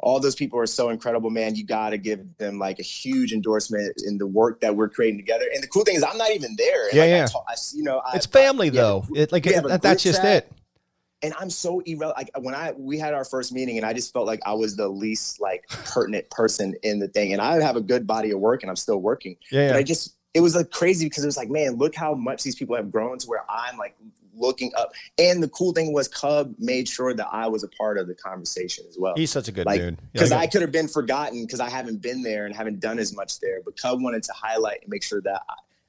all those people are so incredible, man. You got to give them like a huge endorsement in the work that we're creating together. And the cool thing is, I'm not even there. Yeah, like, I yeah. ta- I, you know, I, it's family, though. It, like we have a that- that's just chat, it. And I'm so irrelevant. Like when I we had our first meeting, and I just felt like I was the least like pertinent person in the thing. And I have a good body of work, and I'm still working. Yeah, But yeah. I just it was like crazy because it was like, man, look how much these people have grown to where I'm like looking up. And the cool thing was, Cub made sure that I was a part of the conversation as well He's such a good like dude. because Yeah, I could have been forgotten because I haven't been there and haven't done as much there. But Cub wanted to highlight and make sure that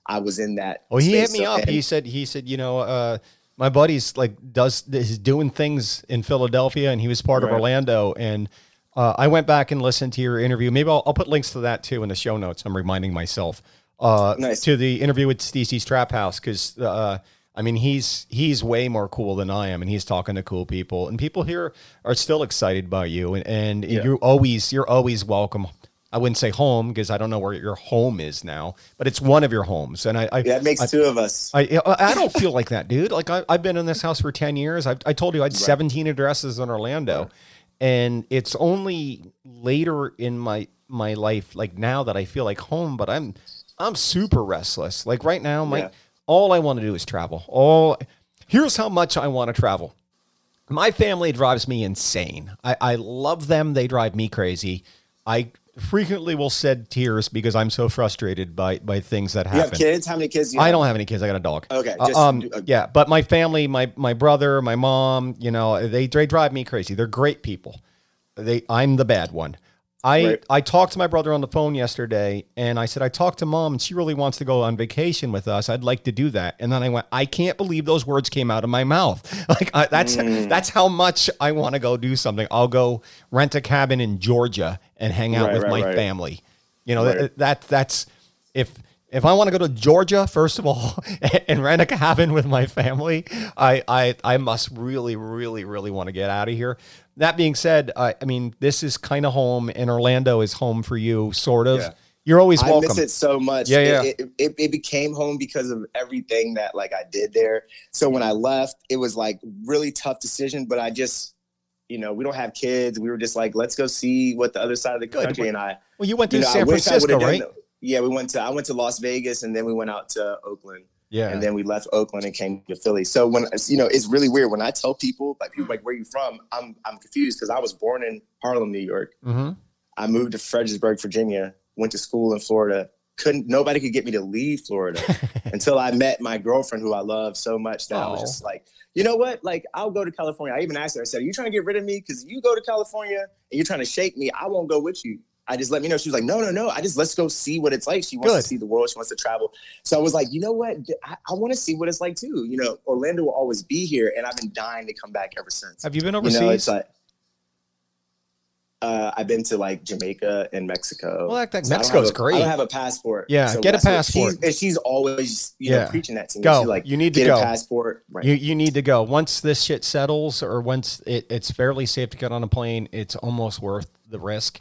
I, I was in that. Well, he hit me So- up. and- He said he said you know uh, my buddy's like does is doing things in Philadelphia, and he was part of Orlando. And uh, I went back and listened to your interview. Maybe I'll, I'll put links to that too in the show notes. I'm reminding myself uh, Nice. to the interview with Stacey's Trap House because uh, I mean he's he's way more cool than I am, and he's talking to cool people, and people here are still excited by you, and, and Yeah. you're always you're always welcome. I wouldn't say home because I don't know where your home is now, but it's one of your homes, and I, I that makes I- two of us. I I don't feel like that, dude. Like I, I've been in this house for ten years. I, I told you I had seventeen addresses in Orlando, and it's only later in my my life, like now, that I feel like home. But I'm I'm super restless. Like right now, my Yeah. all I want to do is travel. All here's how much I want to travel. My family drives me insane. I, I love them. They drive me crazy. I frequently will shed tears because I'm so frustrated by by things that happen. you have kids? How many kids? Do you I have? don't have any kids. I got a dog. Okay, Uh, just- um, uh, yeah, but my family, my my brother, my mom, you know, they they drive me crazy. They're great people. They, I'm the bad one. I Right. I talked to my brother on the phone yesterday, and I said I talked to mom, and she really wants to go on vacation with us. I'd like to do that. And then I went, I can't believe those words came out of my mouth. *laughs* Like I, that's Mm. that's how much I want to go do something. I'll go rent a cabin in Georgia and hang out Right, with right, my family. You know that, that that's if. If I want to go to Georgia, first of all, *laughs* and rent a cabin with my family, I, I I must really, really, really want to get out of here. That being said, I, I mean, this is kind of home, and Orlando is home for you, sort of. Yeah. You're always welcome. I miss it so much. Yeah, yeah. It, it, it, it became home because of everything that like I did there. So when I left, it was like really tough decision, but I just, you know, we don't have kids. We were just like, let's go see what the other side of the Good. country. And I, Well, you went to you know, San wish I would Francisco, right? done. Yeah, we went to. I went to Las Vegas, and then we went out to Oakland, Yeah. and then we left Oakland and came to Philly. So when you know, it's really weird when I tell people like people like where you from. I'm I'm confused because I was born in Harlem, New York. hmm I moved to Fredericksburg, Virginia, went to school in Florida. Couldn't nobody could get me to leave Florida *laughs* until I met my girlfriend who I love so much that I was just like, you know what? Like I'll go to California. I even asked her, I said, Are you trying to get rid of me? Because you go to California and you're trying to shake me, I won't go with you. I just let me know. She was like, No, no, no. I just let's go see what it's like. She wants Good. to see the world. She wants to travel. So I was like, you know what? I, I want to see what it's like too. You know, Orlando will always be here, and I've been dying to come back ever since. Have you been You overseas? know, it's like uh, I've been to like Jamaica and Mexico. Well, that- that- So Mexico's a- great. I don't have a passport. Yeah, get a passport. She's, and she's always, you Yeah. know, preaching that to me. Go. She's like, You need to get go. a passport. Right. You you need to go once this shit settles, or once it, it's fairly safe to get on a plane. It's almost worth the risk,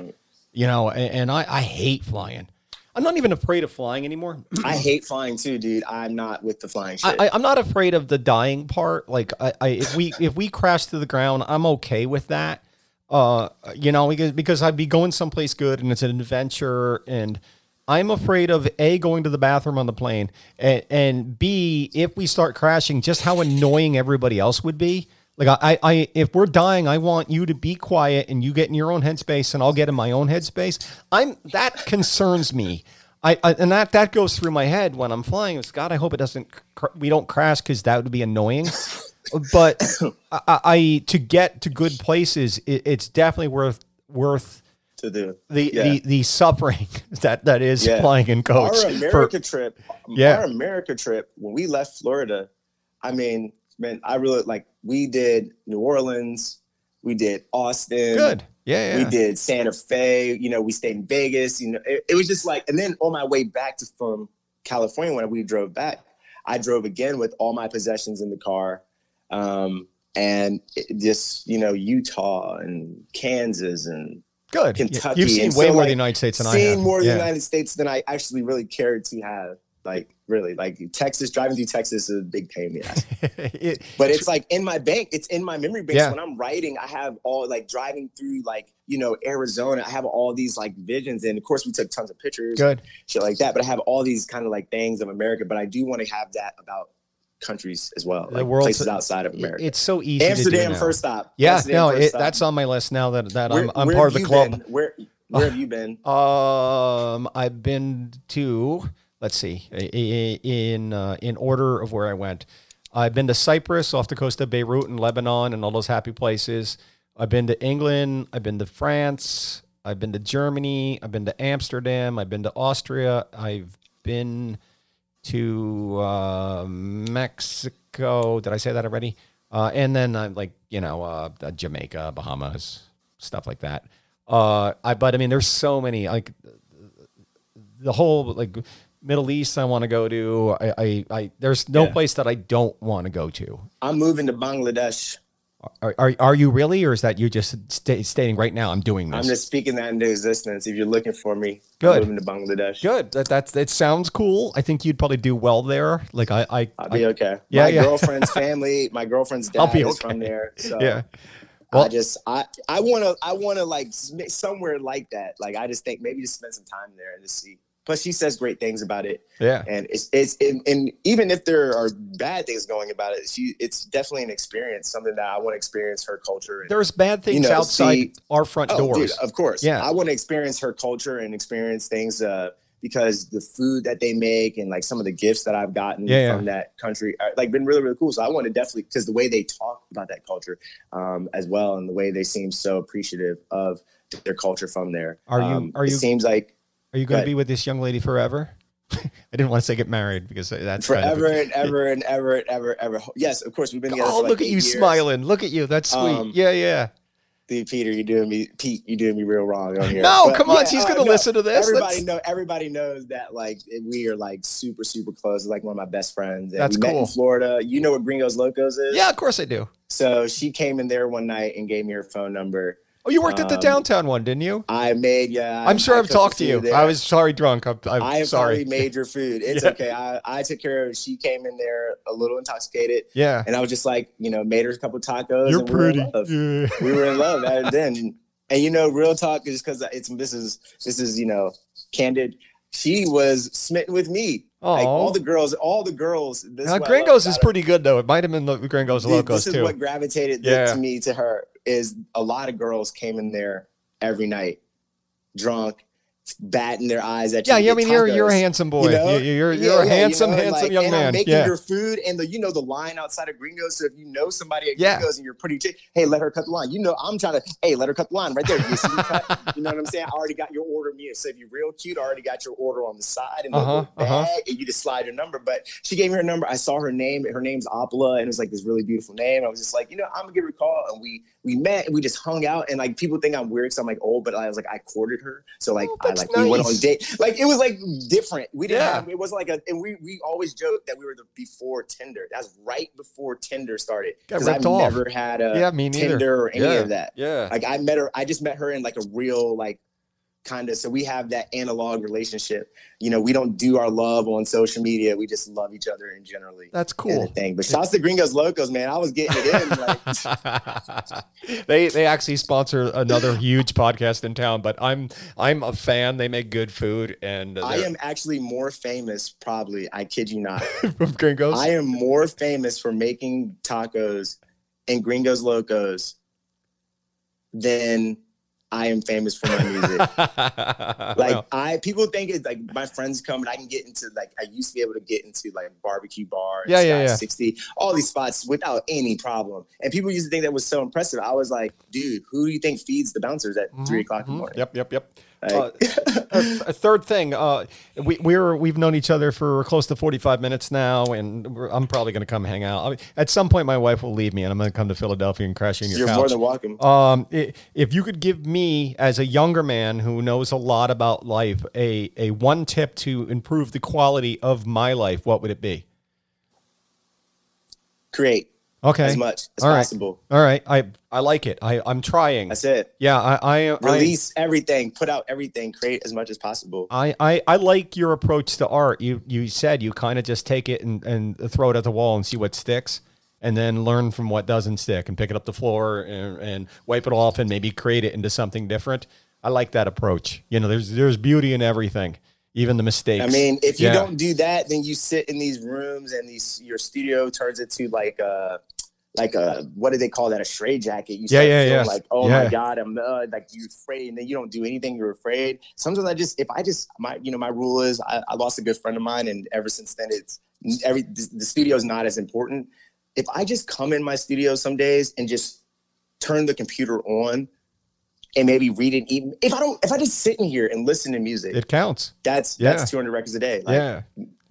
you know. And, and I I hate flying. I'm not even afraid of flying anymore. *clears throat* I hate flying too, dude. I'm not with the flying shit. I, I, I'm not afraid of the dying part. Like I, I if we if we crash to the ground, I'm okay with that. Uh, you know, because because I'd be going someplace good and it's an adventure, and I'm afraid of a going to the bathroom on the plane, and, and b if we start crashing, just how annoying everybody else would be. Like I, I, if we're dying, I want you to be quiet and you get in your own headspace, and I'll get in my own headspace. I'm that concerns me. I, I and that that goes through my head when I'm flying. It's God, I hope it doesn't. Cr- we don't crash because that would be annoying. *laughs* but I, I, to get to good places, it, it's definitely worth worth to do the Yeah. the the suffering *laughs* that that is Yeah. flying in coach. Our for- America trip, Yeah. our America trip when we left Florida, I mean, man, I really like we did New Orleans, we did Austin, good. Yeah, yeah. we did Santa Fe, you know, we stayed in Vegas, you know, it, it was just like, and then on my way back to from California when we drove back, I drove again with all my possessions in the car. Um, and just, you know, Utah and Kansas and Good. Kentucky, You've seen and way so, more of like, the United States than I seen have. more of yeah. the United States than I actually really cared to have. Like really, like Texas, driving through Texas is a big pain in the ass. *laughs* It- But it's like in my bank, it's in my memory bank. Yeah. So when I'm writing, I have all like driving through like, you know, Arizona, I have all these like visions. And of course we took tons of pictures, good. shit like that. But I have all these kind of like things of America. But I do want to have that about countries as well. The Like world's- places outside of America. It's so easy. to do Amsterdam first stop. Yeah, Amsterdam no, it, stop. that's on my list now that that Where- I'm I'm part of the club. been? Where where have you been? *laughs* Um, I've been to. Let's see, in uh, in order of where I went. I've been to Cyprus, off the coast of Beirut and Lebanon, and all those happy places. I've been to England. I've been to France. I've been to Germany. I've been to Amsterdam. I've been to Austria. I've been to uh, Mexico. Did I say that already? Uh, and then I'm like, you know, uh, uh, Jamaica, Bahamas, stuff like that. Uh, I but I mean, there's so many like the whole like Middle East I want to go to. I, I, I there's no Yeah. place that I don't want to go to. I'm moving to Bangladesh. Are, are, are you really, or is that you just sta- stating right now I'm doing this? I'm just speaking that into existence. If you're looking for me, Good. I'm moving to Bangladesh. Good. That that's it. Sounds cool. I think you'd probably do well there. Like I, I, I'll be I- okay. Yeah, my yeah. girlfriend's *laughs* family, my girlfriend's I'll dad be is from there. So yeah. I Well- just I I want to I want to like somewhere like that. Like I just think maybe just spend some time there and just see. Plus, she says great things about it, Yeah. and it's it's and, and even if there are bad things going about it, she it's definitely an experience, something that I want to experience her culture. And, There's bad things know, outside see- our front oh, doors. dude, of course, Yeah. I want to experience her culture and experience things. Uh, because the food that they make and like some of the gifts that I've gotten Yeah, yeah. from that country are like been really really cool. So I want to definitely because the way they talk about that culture um, as well and the way they seem so appreciative of their culture from there. Are you- Um, are it you- seems like Are you going to be with this young lady forever? *laughs* I didn't want to say get married because that's kind of- forever and *laughs* ever and ever and ever ever. Yes, of course we've been together. Oh, like look at you years. smiling! Look at you. That's sweet. Um, yeah, yeah. Dude, Peter, you doing me, Pete, you doing me real wrong on here. No, But come on. yeah, She's uh, going to no, listen to this. Everybody Let's- know. Everybody knows that like we are like super super close. Like one of my best friends. And That's we met cool. in Florida. You know what Gringos Locos is? Yeah, of course I do. So she came in there one night and gave me her phone number. Oh, you worked at the Um, downtown one, didn't you? I made yeah. I'm sure I I've talked to you. there. I was sorry drunk. I'm, I'm I sorry. made your food. It's *laughs* Yeah. okay. I, I took care of. She came in there a little intoxicated, yeah. and I was just like, you know, made her a couple tacos. You're and we were in pretty. love. Yeah. we were in love *laughs* then. And you know, real talk is because it's this is this is you know candid. She was smitten with me. Like all the girls, all the girls. This Now, Gringos is pretty good though. It might have been the Gringos. Dude, Locos This is too. what gravitated Yeah. to me to her is a lot of girls came in there every night, drunk, batting their eyes at you. yeah, to yeah. I mean, you're you're a handsome boy. You know? You- You're Yeah, you're a yeah, you handsome, know, and, handsome like, young and man. I'm making Yeah. your food and the you know the line outside of Gringos. So if you know somebody at Yeah. Gringos and you're pretty chick, hey, let her cut the line. You know, I'm trying to hey, let her cut the line right there. You, see cut? *laughs* you know what I'm saying? I already got your order. Me, so if you're real cute, I already got your order on the side and the Uh-huh, bag, uh-huh. and you just slide your number. But she gave me her number. I saw her name. Her name's Apala, and it was like this really beautiful name. I was just like, you know, I'm gonna give her a call, and we we met and we just hung out. And like people think I'm weird because I'm like old, but I was like I courted her, so like Oh, I that's like we went on nice. date. Like it was like different. We didn't Yeah. have it wasn't like a and we we always joke that we were the before Tinder. That's right before Tinder started. Because I've off. never had a Yeah, me neither. Tinder or any Yeah. of that. Yeah. Like I met her, I just met her in like a real like kind of so we have that analog relationship. You know, we don't do our love on social media. We just love each other in generally. That's cool. the thing. But shouts to Gringos Locos, man. I was getting it in. Like, *laughs* they they actually sponsor another huge podcast in town, but I'm I'm a fan. They make good food and I am actually more famous, probably. I kid you not. *laughs* from Gringos. I am more famous for making tacos and Gringos Locos than I am famous for my music. *laughs* like Well, I people think it's like my friends come and I can get into like I used to be able to get into like barbecue bar, Yeah, yeah, yeah. 60, all these spots without any problem. And people used to think that was so impressive. I was like, dude, who do you think feeds the bouncers at three o'clock in the mhm. morning? Yep, yep, yep. Uh, a, a third thing, uh, we we're we've known each other for close to forty five minutes now, and we're, I'm probably going to come hang out. I mean, at some point, my wife will leave me, and I'm going to come to Philadelphia and crash in your you're couch. more than welcome. Um, if you could give me, as a younger man who knows a lot about life, a a one tip to improve the quality of my life, what would it be? Create Okay, as much as All right. possible. all right. I I like it. I I'm trying. That's it. Yeah, I I I, Release everything, put out everything, create as much as possible. I, I, I like your approach to art. You you said you kind of just take it and, and throw it at the wall and see what sticks, and then learn from what doesn't stick and pick it up the floor and, and wipe it off and maybe create it into something different. I like that approach. You know, there's there's beauty in everything, even the mistakes. I mean, if you Yeah. don't do that, then you sit in these rooms and these your studio turns into like a like a what do they call that? A stray jacket. You Yeah, yeah, yeah. Like, oh Yeah. my god, I'm uh, like you afraid, and then you don't do anything. You're afraid. Sometimes I just if I just my you know my rule is I, I lost a good friend of mine, and ever since then it's every the, the studio is not as important. If I just come in my studio some days and just turn the computer on. And maybe read it. Even if I don't, if I just sit in here and listen to music, it counts. that's Yeah. that's 200 records a day. Like, yeah.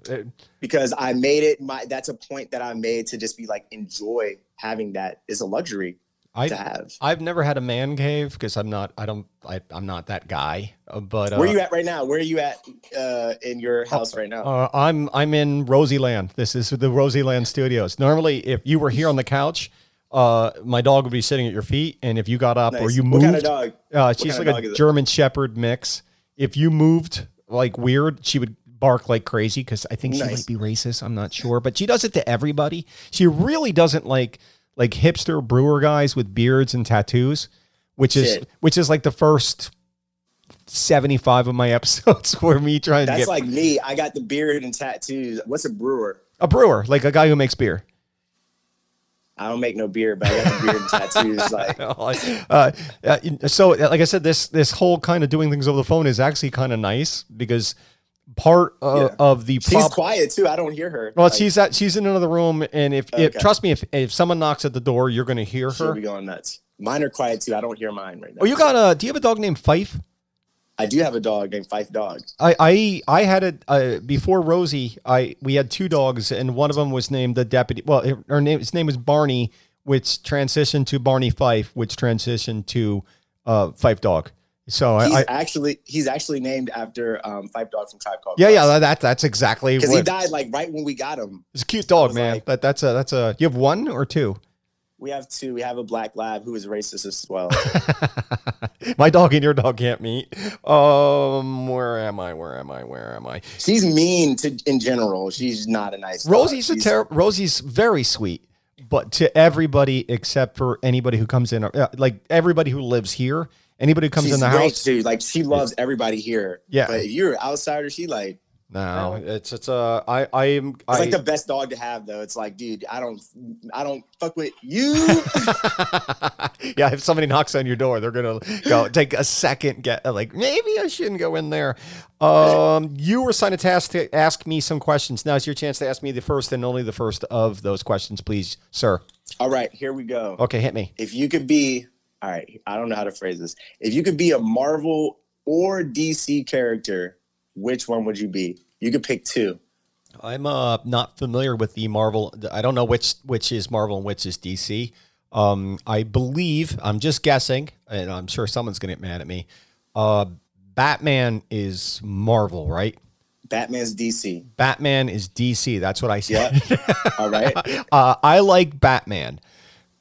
It- because I made it my that's a point that I made to just be like enjoy having that is a luxury I to have. I've never had a man cave because I'm not I don't I, I'm not that guy. Uh, But uh, Where you at right now? Where are you at uh, in your house right now? Uh, I'm I'm in Rosie Land. This is the Rosie Land Studios. Normally, if you were here on the couch, uh, my dog would be sitting at your feet, and if you got up or Nice. you What moved, kind of dog? uh, she's kind of like a is it? German Shepherd mix. If you moved like weird, she would bark like crazy because I think she might be racist. I'm not sure, but she does it to everybody. She really doesn't like like hipster brewer guys with beards and tattoos, which is which is like the first. 75 of my *laughs* episodes were me trying to That's like me. I got the beard and tattoos. What's a brewer? a brewer, like a guy who makes beer. I don't make no beer, but I got the beard and tattoos. *laughs* Like uh, uh, so, like I said, this this whole kind of doing things over the phone is actually kind of nice because part of, Yeah. of the She's quiet too. I don't hear her. Well, Like, she's at she's in another room, and if, if trust me, if if someone knocks at the door, you're going to hear she'll her. be going nuts. Mine are quiet too. I don't hear mine right now. Oh, you got a? Do you have a dog named Fife? I do have a dog named Fife Dog. I I I had a uh, before Rosie. I we had two dogs, and one of them was named the deputy. Well, her- name his name was Barney, which transitioned to Barney Fife, which transitioned to uh, Fife Dog. So He's I, actually he's actually named after um, Phife Dawg from Tribe Called yeah yeah that that's exactly because he died like right when we got him. It's a cute dog, man. like- that that's a that's a. You have one or two? We have two. We have a black lab who is racist as well. *laughs* My dog and your dog can't meet. Um, where am I? Where am I? Where am I? She's mean to in general. She's not a nice. dog. Rosie's a She's- terrible. Rosie's very sweet, but to everybody except for anybody who comes in, uh, like everybody who lives here, anybody who comes She's in the house. too. Like she loves everybody here. Yeah. But if you're an outsider, she like No, it's it's uh, I I am it's I. like the best dog to have though. It's like, dude, I don't I don't fuck with you. *laughs* *laughs* yeah, if somebody knocks on your door, they're gonna go take a second. Get like maybe I shouldn't go in there. Um, you were assigned a task to ask me some questions. Now it's your chance to ask me the first and only the first of those questions, please, sir. All right, here we go. Okay, hit me. If you could be all right, I don't know how to phrase this. If you could be a Marvel or DC character, which one would you be? You could pick two. I'm uh not familiar with the Marvel. I don't know which which is Marvel and which is DC. Um, I believe I'm just guessing, and I'm sure someone's gonna get mad at me. Uh, Batman is Marvel, right? Batman's DC. Batman is DC. That's what I said. *laughs* All right. uh, I like Batman,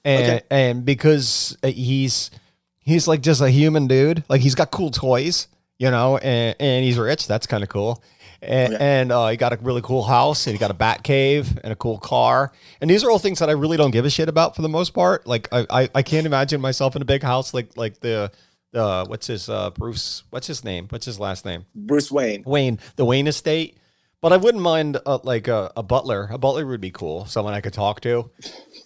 and Okay. and because he's he's like just a human dude. Like he's got cool toys, you know, and, and he's rich. That's kind of cool. And, Okay. and uh, he got a really cool house, and he got a bat cave and a cool car. And these are all things that I really don't give a shit about for the most part. Like I, I, I can't imagine myself in a big house like like the the what's his uh, Bruce? What's his name? What's his last name? Bruce Wayne. Wayne, the Wayne estate. But I wouldn't mind uh, like a, a butler. A butler would be cool. Someone I could talk to,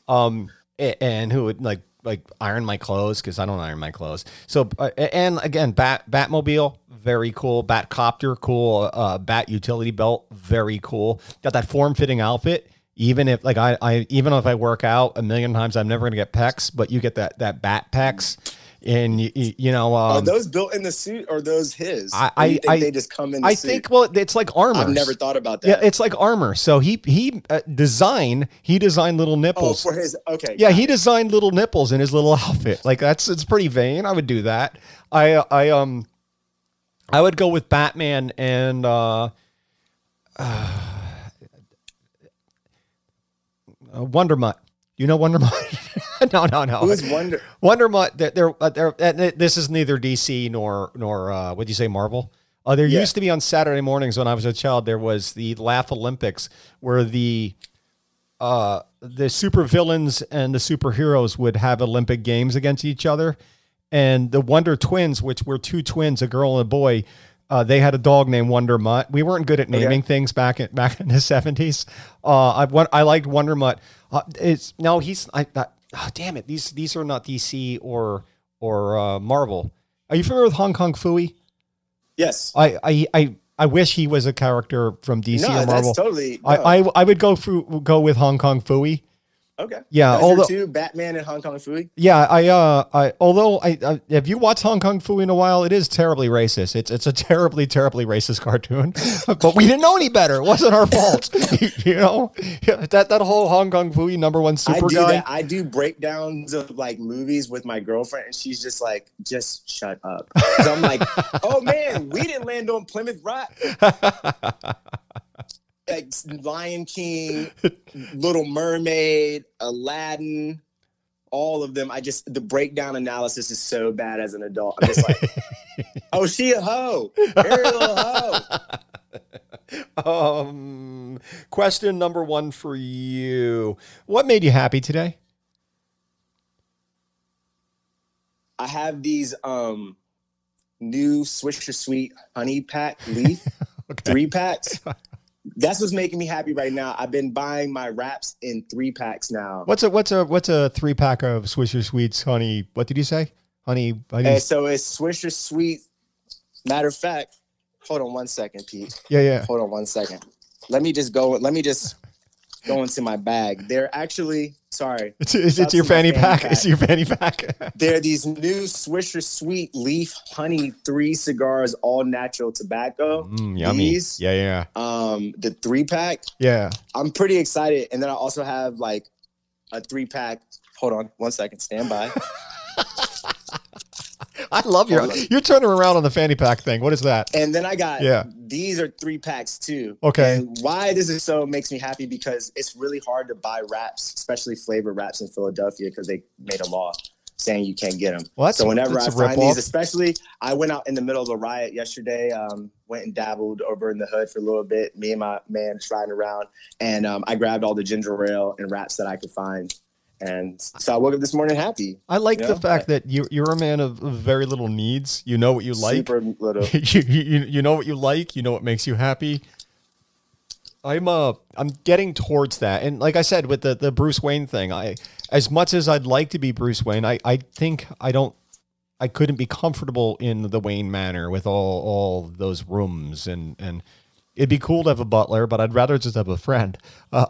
um, and who would like like iron my clothes because I don't iron my clothes. So uh, and again, bat Batmobile, very cool. Batcopter, cool. Uh, Bat utility belt, very cool. Got that form fitting outfit. Even if like I, I even if I work out a million times, I'm never gonna get pecs. But you get that that bat pecs, and you, you, know um, Are those built in the suit or those his? I- I- think I- they just come in the I suit? think well, it's like armor. I've never thought about that Yeah, it's like armor. So he he uh, design he designed little oh, nipples. for his okay. yeah, he it. designed little nipples in his little *laughs* outfit. Like that's it's pretty vain. I would do that. I I um I would go with Batman and uh, *sighs* uh Wonder Mutt. You know Wonder Mutt? *laughs* *laughs* no, no, no. Who's Wonder? Wonder Mutt. They're, they're, uh, they're, this is neither DC nor nor uh, what do you say Marvel. Uh, there Yeah. used to be on Saturday mornings when I was a child. There was the Laff-A-Lympics where the uh, the supervillains and the superheroes would have Olympic games against each other, and the Wonder Twins, which were two twins, a girl and a boy. Uh, they had a dog named Wonder Mutt. We weren't good at naming things back in *laughs* back in the seventies. Uh, I I liked Wonder Mutt. Uh, it's no, he's I. That, oh, damn it! These these are not DC or or uh, Marvel. Are you familiar with Hong Kong Phooey? Yes. I I I, I wish he was a character from DC no, or Marvel. totally. no. I, I I would go through go with Hong Kong Phooey. Okay. Yeah, Those although- two Batman and Hong Kong Phooey. Yeah, I uh I although I, I if you watch Hong Kong Phooey in a while, it is terribly racist. It's it's a terribly terribly racist *laughs* cartoon, but we didn't know any better. It wasn't our fault. *laughs* you know Yeah, that that whole Hong Kong Phooey number one super I do guy. that. I do breakdowns of like movies with my girlfriend, and she's just like, "Just shut up." I'm like, *laughs* "Oh man, we didn't land on Plymouth Rock." Like Lion King, Little Mermaid, Aladdin, all of them. I just the breakdown analysis is so bad as an adult. I'm just like, *laughs* "Oh, she a hoe, Ariel a hoe." *laughs* um, question number one for you: What made you happy today? I have these um new Swisher Sweet honey pack leaf *laughs* three packs. That's what's making me happy right now. I've been buying my wraps in three packs now. What's a what's a what's a three pack of Swisher Sweets honey? What did you say? Honey, honey. And so it's Swisher Sweet. Matter of fact, hold on one second, Pete. Yeah, yeah. Hold on one second. Let me just go. Let me just go into my bag. They're actually sorry. It's, it's, it's your fanny fanny pack. pack. It's your fanny pack. *laughs* They're these new Swisher Sweet Leaf Honey Three Cigars, all natural tobacco. Mm, yummy. These, Yeah, yeah, um, the three pack. yeah. I'm pretty excited. And then I also have like a three pack. Hold on one second. Stand by. *laughs* I love your. You're turning around on the fanny pack thing. What is that? And then I got Yeah. These are three packs too. Okay. And why this is so makes me happy because it's really hard to buy wraps, especially flavor wraps in Philadelphia because they made a law saying you can't get them. Well, so whenever I find these, especially I went out in the middle of a riot yesterday, um, went and dabbled over in the hood for a little bit. Me and my man just riding around, and um, I grabbed all the ginger ale and wraps that I could find. And so I woke up this morning happy. I like Yeah. the fact that you you're a man of, of very little needs. You know what you like. Super little. *laughs* you, you you know what you like. You know what makes you happy. I'm uh I'm getting towards that, and like I said with the the Bruce Wayne thing, I as much as I'd like to be Bruce Wayne, I I think I don't. I couldn't be comfortable in the Wayne Manor with all all those rooms and and it'd be cool to have a butler, but I'd rather just have a friend. *laughs* Uh,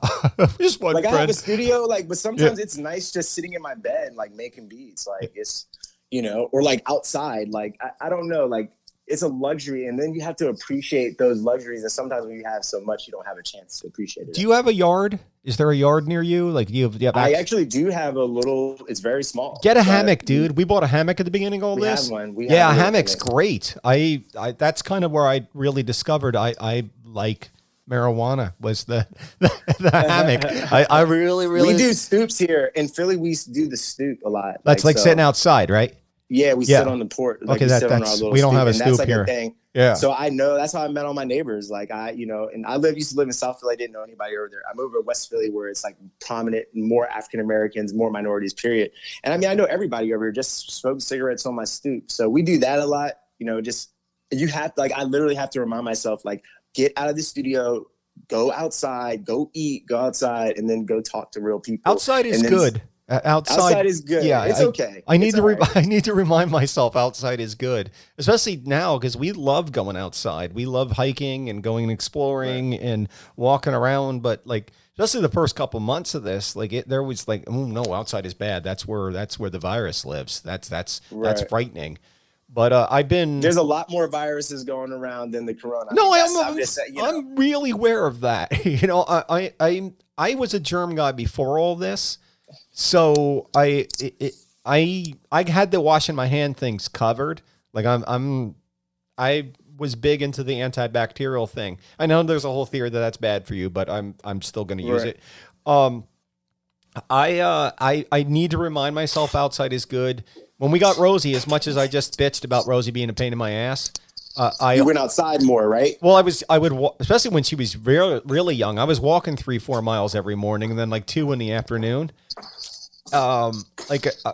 just one like I have a studio, like, but sometimes it's nice just sitting in my bed, like making beats. Like it's, you know, or like outside. Like I, I don't know, like it's a luxury, and then you have to appreciate those luxuries. And sometimes when you have so much, you don't have a chance to appreciate it. Do you have a yard? Is there a yard near you? Like do you have, do you have I actually do have a little. It's very small. Get a hammock, dude. We bought a hammock at the beginning of all We this. have one. We yeah, have a hammock's hammock. great. I, I that's kind of where I really discovered I, I like marijuana was the the, *laughs* the hammock. *laughs* I, I really really We do stoops here in Philly. We do the stoop a lot. that's like so- sitting outside, right? Yeah, we Yeah. sit on the porch. Like Okay, we that- that's- we don't have a and that's stoop like here. A thing. Yeah. So I know that's how I met all my neighbors. Like I, you know, and I live used to live in South Philly. I didn't know anybody over there. I moved over to West Philly where it's like prominent, more African Americans, more minorities. Period. And I mean, I know everybody over here. Just smoke cigarettes on my stoop. So we do that a lot. You know, just you have like I literally have to remind myself like get out of the studio, go outside, go eat, go outside, and then go talk to real people. outside is then- good. Uh, outside, Outside is good. Yeah, it's I- okay. I need It's to re- right. *laughs* I need to remind myself outside is good, especially now because we love going outside. We love hiking and going and exploring and walking around. But like, especially the first couple months of this, like it, there was like, oh no, outside is bad. That's where that's where the virus lives. That's that's that's frightening. But uh, I've been There's a lot more viruses going around than the corona. no, I I mean, am. I'm, just you know. I'm really aware of that. *laughs* you know, I, I, I, I was a germ guy before all this, so I, it, it, I, I had the washing my hand things covered. Like I'm, I'm, I was big into the antibacterial thing. I know there's a whole theory that that's bad for you, but I'm, I'm still going to use Right. it. Um, I, uh, I, I need to remind myself outside is good. When we got Rosie, as much as I just bitched about Rosie being a pain in my ass, uh, I you went outside more, right? well, I was I would wa- especially when she was really really young. I was walking three four miles every morning, and then like two in the afternoon. Um, like uh,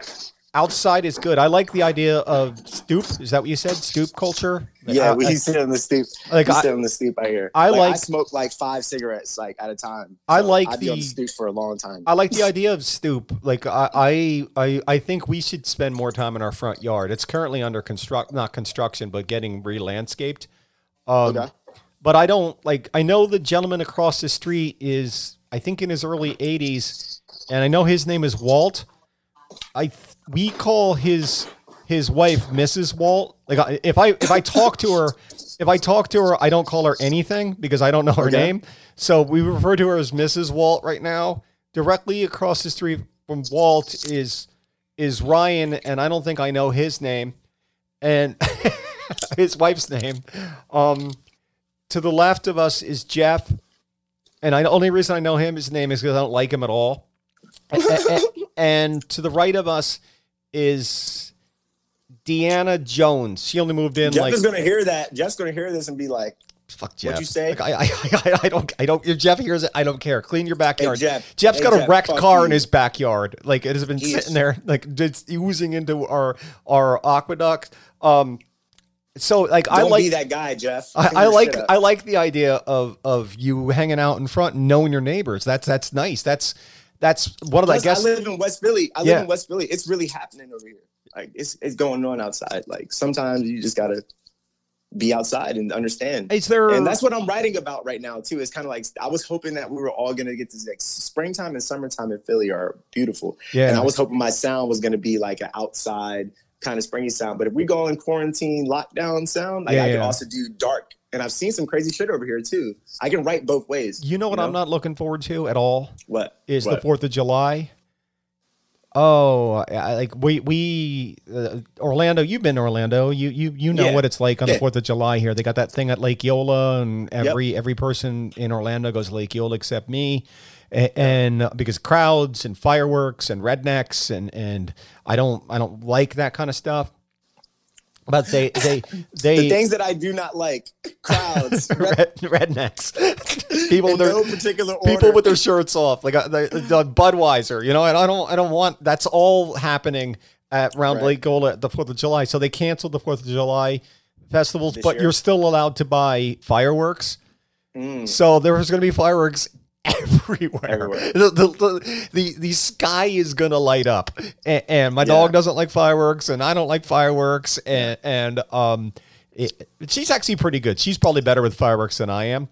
outside is good. I like the idea of stoop. Is that what you said? Stoop culture. Yeah, Uh, we I- sit on the stoop. Like, we I- sit on the stoop out here. I I like- smoke like five cigarettes like at a time. I like I'd the- the stoop for a long time. I like the idea of stoop. Like I, I, I, I think we should spend more time in our front yard. It's currently under construct, not construction, but getting re-landscaped. Um, Okay. But I don't like. I know the gentleman across the street is, I think, in his early 80s, and I know his name is Walt. I we call his his wife Mrs. Walt. Like if I if I talk to her, if I talk to her, I don't call her anything because I don't know her Okay. name. So we refer to her as Mrs. Walt right now. Directly across the street from Walt is is Ryan, and I don't think I know his name, and *laughs* his wife's name. Um, to the left of us is Jeff, and I, the only reason I know him, his name is because I don't like him at all. And to the right of us is Deanna Jones. She only moved in Jeff like is gonna hear that. Jeff's gonna hear this and be like, fuck Jeff. What'd you say? Like, I, I, *laughs* I, I don't, I don't. If Jeff hears it, I don't care. Clean your backyard. Jeff. Jeff's Hey, got a wrecked car in his backyard. Like it has been sitting there, like just oozing into our our aqueduct. Um, so like I "Don't like be that guy, Jeff." I, I like. I like the idea of of you hanging out in front and knowing your neighbors. That's that's nice. That's that's one of the I guess I live in West Philly. I live Yeah. in West Philly. It's really happening over here. Like it's it's going on outside. Like sometimes you just gotta be outside and understand. Is there? And that's what I'm writing about right now too. It's kind of like I was hoping that we were all gonna get this like springtime and summertime in Philly are beautiful. yeah. And I was hoping my sound was gonna be like an outside kind of springy sound. But if we go in quarantine lockdown sound, like Yeah, I yeah. can also do dark. And I've seen some crazy shit over here too. I can write both ways. you know what I'm not looking forward to at all What is the Fourth of July. Oh, I, like we we uh, Orlando. You've been to Orlando. You you you know Yeah. what it's like on the Fourth of July here. They got that thing at Lake Eola, and every every person in Orlando goes to Lake Eola except me, and, uh, because crowds and fireworks and rednecks and and I don't I don't like that kind of stuff. But they they *laughs* they the things that I do not like, crowds, *laughs* red, rednecks, *laughs* people with their no particular order. people with their shirts off, like uh, the, the Budweiser, you know. And I don't, I don't want. That's all happening at round Right. Lake Eola at the Fourth of July. So they canceled the Fourth of July festivals, This but year? you're still allowed to buy fireworks. Mm. So there's going to be fireworks everywhere. Everywhere. The, the, the, the, the sky is going to light up. And, and my Yeah. dog doesn't like fireworks, and I don't like fireworks. And, and um, it, she's actually pretty good. She's probably better with fireworks than I am.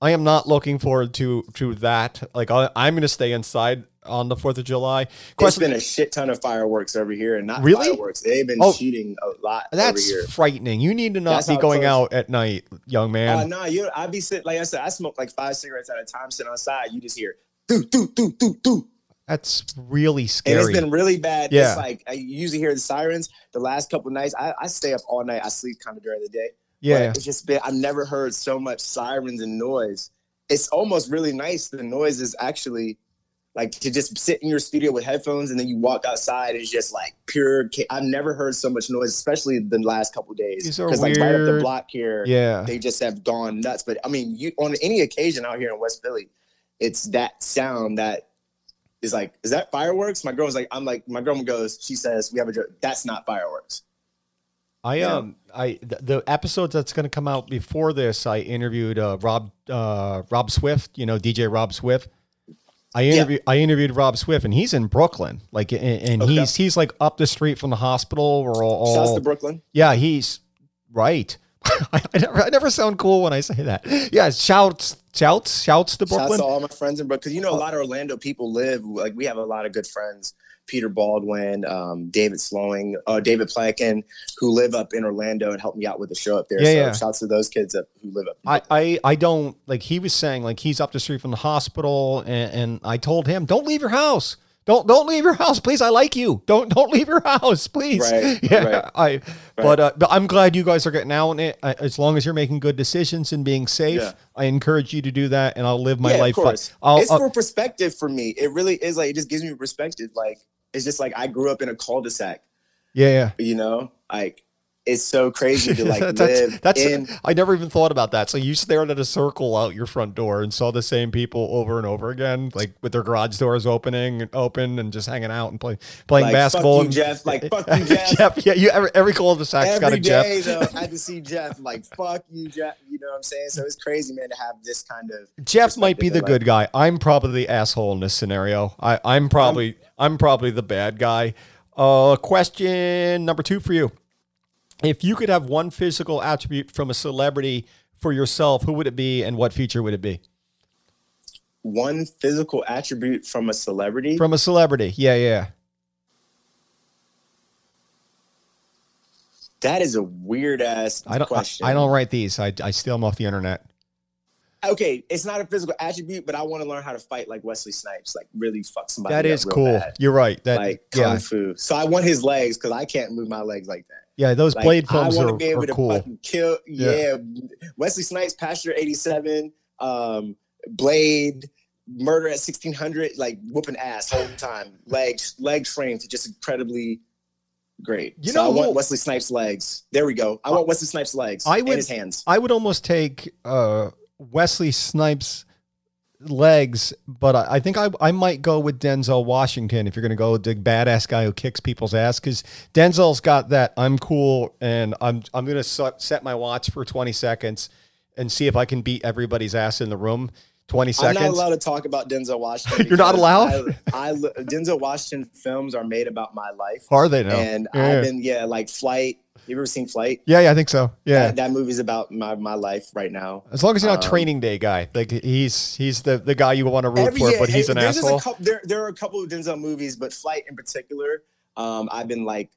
I am not looking forward to to that. Like I, I'm going to stay inside on the Fourth of July. There's Question: been a shit ton of fireworks over here, and not Really? fireworks. They've been Oh. shooting a lot over That's frightening. You need to not That's be going out at night, young man. Uh, no, you. I be sitting like I said. I smoke like five cigarettes at a time, sitting outside. You just hear do do do do do, That's really scary. and it's been really bad. Yeah. It's like I usually hear the sirens. The last couple nights, I, I stay up all night. I sleep kind of during the day. yeah. But it's just been. I've never heard so much sirens and noise. It's almost really nice. The noise is actually like to just sit in your studio with headphones and then you walk outside. It's just like pure. I've never heard so much noise, especially the last couple days. Are like right up the block here, Yeah. they just have gone nuts. But I mean, you on any occasion out here in West Philly, it's that sound that is like, is that fireworks? My girl's like, I'm like, my girl goes, she says, we have a joke. That's not fireworks. I um I the, the episode that's going to come out before this, I interviewed uh, Rob uh, Rob Swift. You know DJ Rob Swift. I interviewed I interviewed Rob Swift, and he's in Brooklyn. Like, and, and Okay. he's he's like up the street from the hospital. We're all, Shouts all to Brooklyn. yeah, he's right. *laughs* I, I never I never sound cool when I say that. Yeah, shouts shouts shouts to Shouts Brooklyn. to all my friends in Brooklyn. Because you know, a uh, lot of Orlando people live, like, we have a lot of good friends. Peter Baldwin, um, David Slowing, uh, David Plankin, who live up in Orlando and helped me out with the show up there. Yeah, so yeah. shouts to those kids up who live up. I, I I don't like he was saying like he's up the street from the hospital and, and I told him don't leave your house don't don't leave your house please I like you don't don't leave your house please Right, *laughs* yeah right, I but uh, but I'm glad you guys are getting out on it as long as you're making good decisions and being safe Yeah. I encourage you to do that and I'll live my yeah, life Of course. I'll, it's I'll- for perspective for me. It really is like it just gives me perspective. Like it's just like I grew up in a cul-de-sac. yeah yeah You know, like it's so crazy to like *laughs* that's live that's in. I never even thought about that. So you stared at a circle out your front door and saw the same people over and over again, like with their garage doors opening and open and just hanging out and play, playing Like, basketball. fuck you, and, Jeff. Like, fuck you, Jeff. Jeff yeah, you every every cul-de-sac's got a Every Jeff. day though, I had to *laughs* see Jeff. Like, fuck you, Jeff. You know what I'm saying? So it's crazy, man, to have this kind of Jeff might be the in good guy. I'm probably the asshole in this scenario. I, I'm probably I'm probably the bad guy. Uh, question number two for you: If you could have one physical attribute from a celebrity for yourself, who would it be, and what feature would it be? one physical attribute from a celebrity. From a celebrity, yeah, yeah. that is a weird ass I don't. I, question. I don't write these. I, I steal them off the internet. Okay, it's not a physical attribute, but I want to learn how to fight like Wesley Snipes, like really fuck somebody. That is cool. bad. You're right. That like kung yeah, fu. So I want his legs because I can't move my legs like that. Yeah. Those Like, blade films I want to be able to cool. fucking kill. Yeah. Yeah. Wesley Snipes, Passenger 57, um, Blade, Murder at 1600, like whooping ass whole time. Legs, leg frames just incredibly great. You so know I want Wesley Snipes' legs. There we go. I want Wesley Snipes' legs I would- his hands. I would almost take uh, Wesley Snipes' legs, but I, I think I, I might go with Denzel Washington if you're going to go with the badass guy who kicks people's ass because Denzel's got that I'm cool and I'm I'm going to set my watch for 20 seconds and see if I can beat everybody's ass in the room. 20 seconds. I'm not allowed to talk about Denzel Washington. *laughs* You're not allowed? I, I Denzel Washington films are made about my life. Are they now? And Yeah. I've been, yeah, like Flight, You ever seen Flight? Yeah, yeah, I think so. Yeah. That, that movie's about my, my life right now. as long as you're not um, training day guy, like he's he's the the guy you want to root Every- for, yeah, but he's an there's asshole. A couple, there, there are a couple of Denzel movies, but Flight in particular, um, I've been like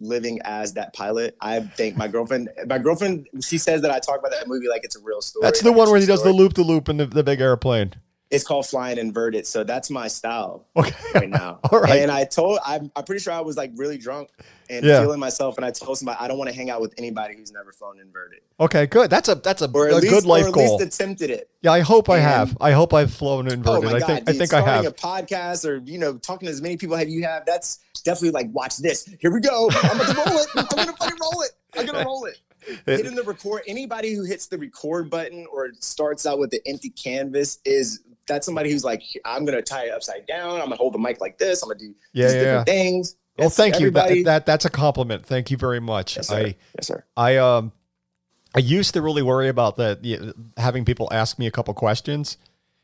living as that pilot. I think my girlfriend, my girlfriend, she says that I talk about that movie like it's a real story. That's the one where he does the loop the loop in the, the big airplane. It's called Flying Inverted, so that's my style Okay. right now. *laughs* All right. And I told, I'm, I'm pretty sure I was like really drunk and Yeah. feeling myself, and I told somebody I don't want to hang out with anybody who's never flown inverted, Okay, good. That's a that's a, or a least, good life or at goal. least attempted it. yeah, I hope I have. I hope I've flown Oh inverted. my I god! think I think I starting have. a podcast or you know talking to as many people as you have. That's definitely like watch this. Here we go. I'm gonna roll it. I'm gonna fucking roll it. I'm gonna roll it. *laughs* Hitting the record. Anybody who hits the record button or starts out with the empty canvas is that's somebody who's like, I'm gonna tie it upside down. I'm gonna hold the mic like this. I'm gonna do Yeah, these yeah, different things. Well, thank you. That, that that's a compliment. Thank you very much. yes, sir. I yes, sir. I um I used to really worry about that having people ask me a couple questions.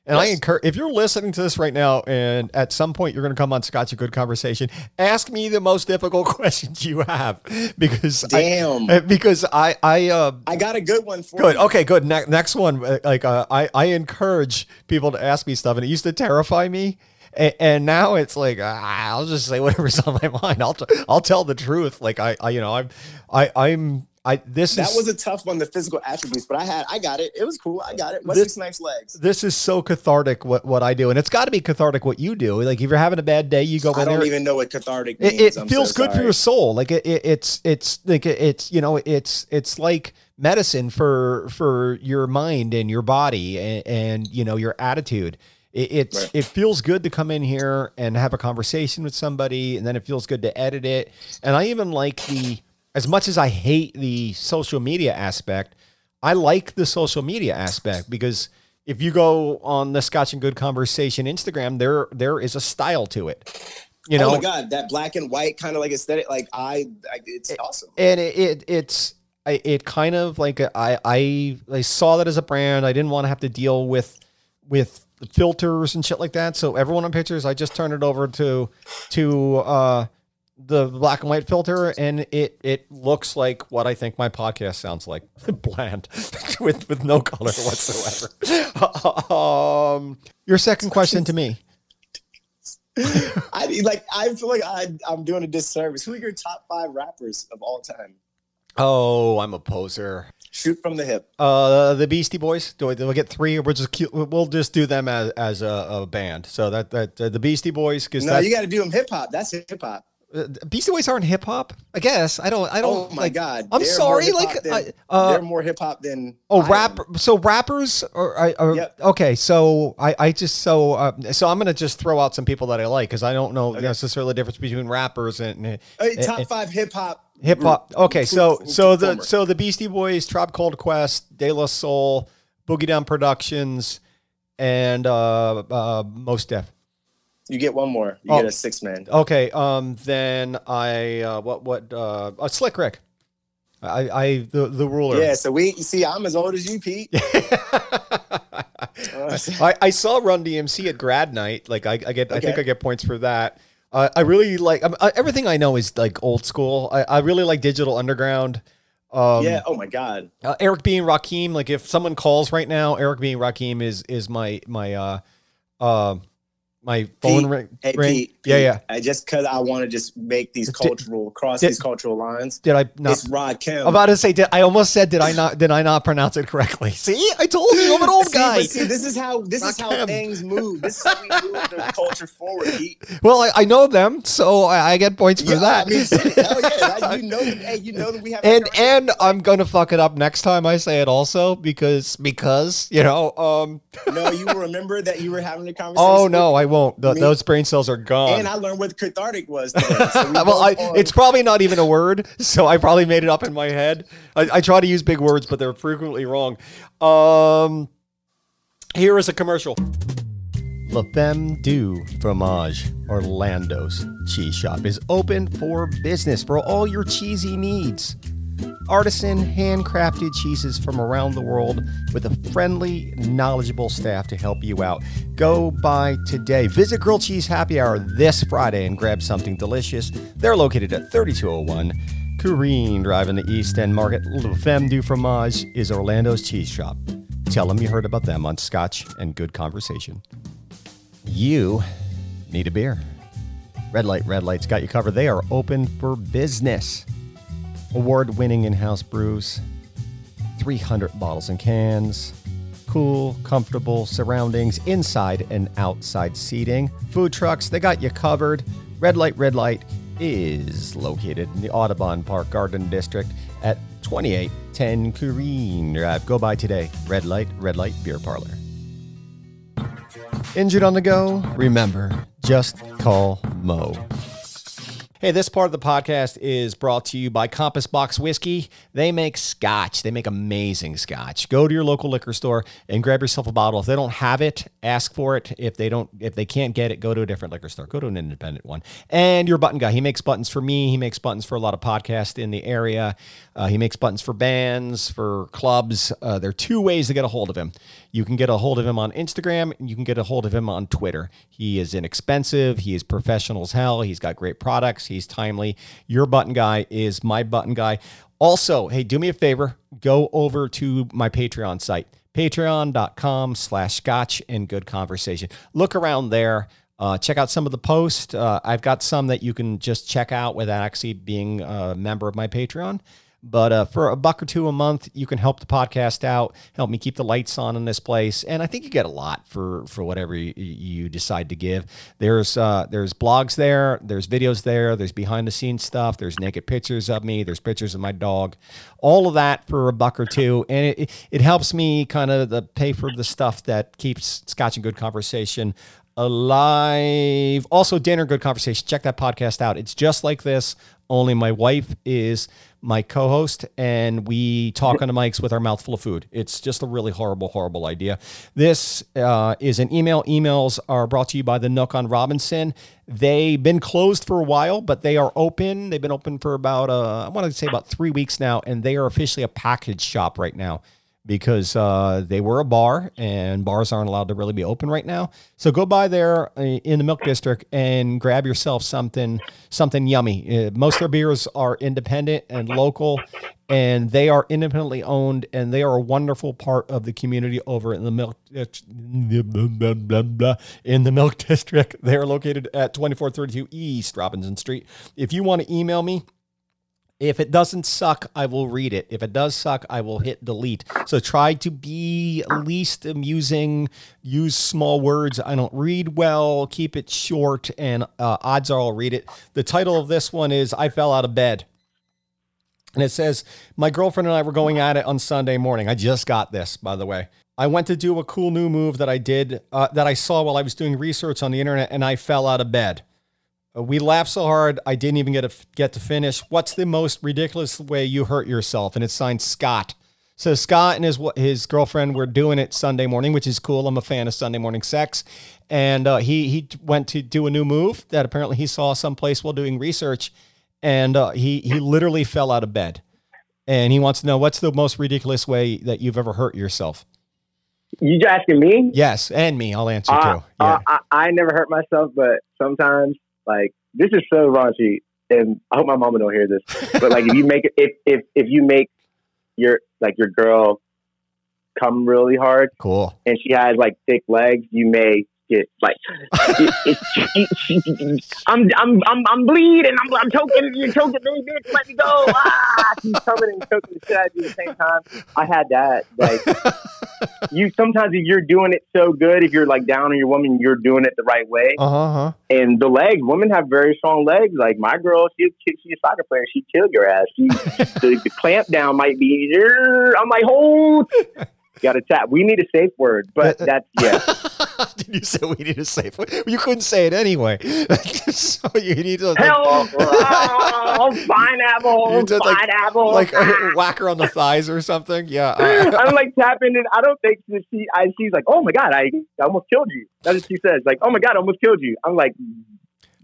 And I encourage if you're listening to this right now and at some point you're going to come on Scotch a good conversation, ask me the most difficult *laughs* questions you have because Damn. I, because I I uh I got a good one for Good. you. Okay. Good. Ne- next one. uh, Like uh, I, I encourage people to ask me stuff, and it used to terrify me, and, and now it's like ah, I'll just say whatever's *laughs* on my mind. I'll, t- I'll tell the truth. Like I, I, you know, I'm, I, I'm, I. This That is was a tough one, the physical attributes, but I had, I got it. It was cool. I got it. Wesley This- Snipes legs. this is so cathartic what what I do, and it's got to be cathartic what you do. Like if you're having a bad day, you go I don't there. even know what cathartic means. it, it feels so good for your soul like it, it, it's it's like it- it's you know it's it's like medicine for for your mind and your body and, and you know your attitude it, it's Right. it feels good to come in here and have a conversation with somebody and then it feels good to edit it and i even like the as much as i hate the social media aspect i like the social media aspect because if you go on the scotch and good conversation instagram there there is a style to it you know oh my god, that black and white kind of like aesthetic, like I, I it's awesome. and it, it it's I- it kind of like I I I saw that as a brand. I didn't want to have to deal with with filters and shit like that. So everyone on pictures, I just turned it over to to uh the black and white filter, and it it looks like what I think my podcast sounds like, *laughs* bland, *laughs* with with no color whatsoever. *laughs* um, your second question to me. I like I feel like I, I'm doing a disservice. Who are your top five rappers of all time? Oh, I'm a poser. Shoot from the hip. Uh, the Beastie Boys. Do I, do I get three, or we'll just we'll just do them as as a, a band? So that that uh, the Beastie Boys because No, you got to do them hip hop. That's hip hop. Uh, Beastie Boys aren't hip hop. I guess I don't I don't. Oh my like- god. I'm They're sorry, like, than- uh, they're more hip hop than Oh, rap. So rappers are, I or Yep. okay. So I, I just so uh, so I'm gonna just throw out some people that I like because I don't know Okay. necessarily the difference between rappers and uh, Hey, eh, top five hip hop. hip hop. Okay, so so the so the Beastie Boys, Tribe Called Quest, De La Soul, Boogie Down Productions, and uh, uh, Mos Def. You get one more. You Oh. get a six man. Okay, um, then I uh, what what uh, uh Slick Rick. I I the the ruler. Yeah. So we you see, I'm as old as you, Pete. *laughs* I, I saw Run DMC at grad night. Like I, I get, I think I get points for that. Uh, I really like um, uh, everything I know is like old school. I, I really like Digital Underground. Um, yeah. Oh my god. uh, Eric B. and Rakim. Like if someone calls right now, Eric B. and Rakim is is my my uh uh my phone Pete, ring. Hey ring. Pete. Yeah, Pete, yeah. I just because I want to just make these cultural cross did- these cultural lines. Did I not? It's Rod Kim. I'm about to say, did I almost said, did I not? Did I not pronounce it correctly? *laughs* See, I told you, I'm an old *laughs* See, guy. see, this is how this is how Rakim. things move. This is how we move the culture forward, Pete. Well, I, I know them, so I, I get points for Yeah, that. I mean, *laughs* yeah, you know, hey, you know that we have. and and I'm gonna fuck it up next time I say it also because because you know um no, you remember that you were having a conversation. oh no I won't Th- Me- those brain cells are gone. And I learned what cathartic was. *laughs* Today, so we well, I, it's probably not even a word, so I probably made it up in my head. I, I try to use big words, but they're frequently wrong. Um, here is a commercial. La Femme du Fromage, Orlando's cheese shop, is open for business for all your cheesy needs. Artisan, handcrafted cheeses from around the world with a friendly, knowledgeable staff to help you out. Go by today. Visit Grilled Cheese Happy Hour this Friday and grab something delicious. They're located at 3201 Corrine Drive in the East End Market. Le Femme du Fromage is Orlando's cheese shop. Tell them you heard about them on Scotch and Good Conversation. You need a beer. Red Light, Red Light's got you covered. They are open for business. Award winning in house brews, 300 bottles and cans, cool, comfortable surroundings, inside and outside seating, food trucks, they got you covered. Red Light, Red Light is located in the Audubon Park Garden District at 2810 Corrine Drive. Go by today. Red Light, Red Light Beer Parlor. Injured on the go? Remember, just call Mo. Hey, this part of the podcast is brought to you by Compass Box Whiskey. They make scotch. They make amazing scotch. Go to your local liquor store and grab yourself a bottle. If they don't have it, ask for it. If they don't, if they can't get it, go to a different liquor store. Go to an independent one. And your button guy, he makes buttons for me. He makes buttons for a lot of podcasts in the area. Uh, he makes buttons for bands, for clubs. Uh, there are two ways to get a hold of him. You can get a hold of him on Instagram and you can get a hold of him on Twitter. He is inexpensive. He is professional as hell. He's got great products. He's timely. Your button guy is my button guy. Also, hey, do me a favor. Go over to my Patreon site, patreon.com slash scotch and good conversation. Look around there. Uh, check out some of the posts. Uh, I've got some that you can just check out without actually being a member of my Patreon. But uh, for a buck or two a month, you can help the podcast out, help me keep the lights on in this place, and I think you get a lot for for whatever you, decide to give. There's uh, there's blogs there, there's videos there, there's behind the scenes stuff, there's naked pictures of me, there's pictures of my dog, all of that for a buck or two, and it it helps me kind of the pay for the stuff that keeps Scotch and Good Conversation alive. Also, dinner good conversation. Check that podcast out. It's just like this, only my wife is my co-host, and we talk on the mics with our mouth full of food. It's just a really horrible, horrible idea. This uh, is an email. Emails are brought to you by the Nook on Robinson. They've been closed for a while, but they are open. They've been open for about uh, I want to say about three weeks now, and they are officially a package shop right now because uh, they were a bar and bars aren't allowed to really be open right now. So go by there uh, in the Milk District and grab yourself something something yummy. Uh, most of their beers are independent and local, and they are independently owned, and they are a wonderful part of the community over in the Milk in the Milk District. They are located at 2432 East Robinson Street. If you want to email me. If it doesn't suck, I will read it. If it does suck, I will hit delete. So try to be least amusing. Use small words. I don't read well. Keep it short, and uh, odds are I'll read it. The title of this one is "I Fell Out of Bed," and it says, "My girlfriend and I were going at it on Sunday morning. I just got this, by the way. I went to do a cool new move that I did uh, that I saw while I was doing research on the internet, and I fell out of bed." Uh, We laughed so hard, I didn't even get to get to finish. What's the most ridiculous way you hurt yourself? And it's signed Scott. So Scott and his his girlfriend were doing it Sunday morning, which is cool. I'm a fan of Sunday morning sex, and uh, he he went to do a new move that apparently he saw someplace while doing research, and uh, he he literally fell out of bed, and he wants to know what's the most ridiculous way that you've ever hurt yourself. You asking me? Yes, and me, I'll answer Uh, too. Yeah. uh, I, I never hurt myself, but sometimes, like, this is so raunchy, and I hope my mama don't hear this. But like, if you make it, if if if you make your like your girl come really hard, cool. and she has like thick legs, you may get like, it, it, she, she, I'm I'm I'm I'm bleeding, I'm I'm choking, you're choking me, bitch, let me go. Ah, she's coming and choking the shit out of you at the same time. I had that, like. You sometimes if you're doing it so good, if you're like down on your woman, you're doing it the right way. Uh huh. huh. And the legs, women have very strong legs. Like my girl, she she's a soccer player. She killed your ass. She, *laughs* the, the clamp down might be. I'm like, hold. *laughs* Got to tap. We need a safe word, but uh, uh, that's yeah. *laughs* *laughs* Did you say we need a safe word? You couldn't say it anyway. *laughs* so you need to like, Hell, *laughs* oh, pineapple, like- pineapple. like uh, whack her on the thighs or something. Yeah. uh, I'm like tapping it. I don't think she. I, she's like, "Oh my god, I, I almost killed you." That's what she says. Like, "Oh my god, I almost killed you." I'm like,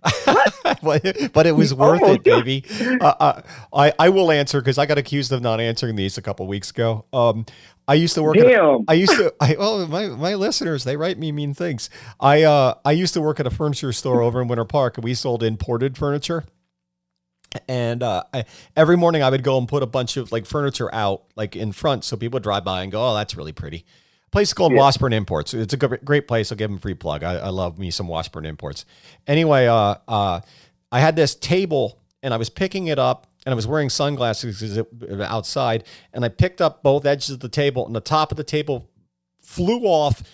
*laughs* but, it was worth it, baby. Uh, uh, I I will answer because I got accused of not answering these a couple weeks ago. Um, I used to work. At a, "Damn." I used to. I well, my my listeners they write me mean things. I uh I used to work at a furniture store over in Winter Park, and we sold imported furniture. And uh, I, every morning I would go and put a bunch of like furniture out like in front so people would drive by and go, oh, that's really pretty. Place called Yeah. Washburn Imports. It's a gr- great place. I'll give them a free plug. I, I love me some Washburn Imports. Anyway, uh, uh, I had this table and I was picking it up and I was wearing sunglasses 'cause it- it was outside and I picked up both edges of the table and the top of the table flew off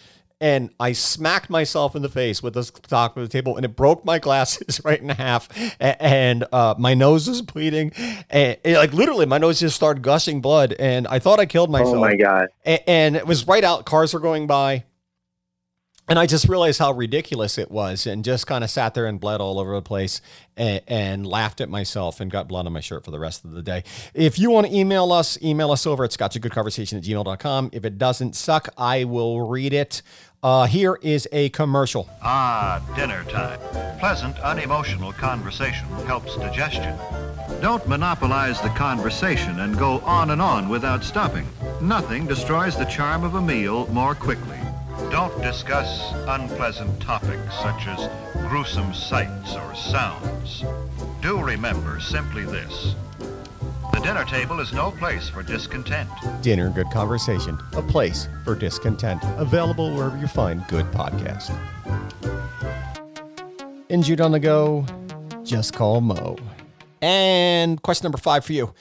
and I smacked myself in the face with the top of the table and it broke my *laughs* glasses right in half and uh, my nose was bleeding and it, like literally my nose just started gushing blood and I thought I killed myself Oh my god. A- and it was right out cars were going by and I just realized how ridiculous it was and just kind of sat there and bled all over the place and, and laughed at myself and got blood on my shirt for the rest of the day. If you want to email us, email us over at scotchagoodconversation at gmail.com. If it doesn't suck, I will read it. Uh, here is a commercial. Ah, dinner time. Pleasant, unemotional conversation helps digestion. Don't monopolize the conversation and go on and on without stopping. Nothing destroys the charm of a meal more quickly. Don't discuss unpleasant topics such as gruesome sights or sounds. Do remember simply this. The dinner table is no place for discontent. Dinner Good Conversation, a place for discontent. Available wherever you find good podcasts. Injured on the go, just call Mo. And question number five for you.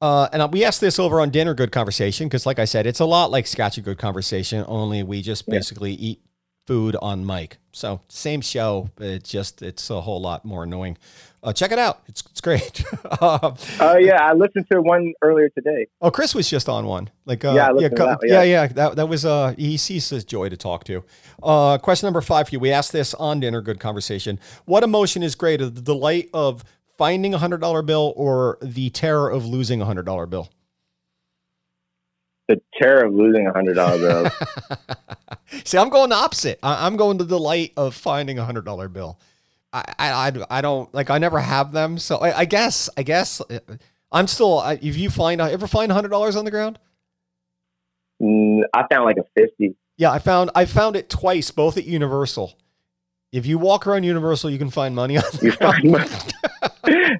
Uh, and we asked this over on Dinner Good Conversation because, like I said, it's a lot like Scotchy Good Conversation, only we just basically eat food on mic. So same show, but it's just it's a whole lot more annoying. Uh, check it out; it's it's great. uh, *laughs* Oh yeah, I listened to one earlier today. Oh, Chris was just on one. Like, uh, Yeah, I yeah, co- that yeah, yeah. yeah. That that was uh, he sees his joy to talk to. Uh, question number five for you. We asked this on dinner. Good conversation. What emotion is greater, the delight of finding a hundred dollar bill or the terror of losing a hundred dollar bill? The terror of losing a hundred dollar bill. *laughs* See, I'm going the opposite. I, I'm going the delight of finding a hundred dollar bill. I, I, I, don't like. I never have them, so I, I guess, I guess, uh, I'm still. If you find, ever find a hundred dollars on the ground? Mm, I found like a fifty. Yeah, I found I found it twice, both at Universal. If you walk around Universal, you can find money on the You ground. find money. *laughs*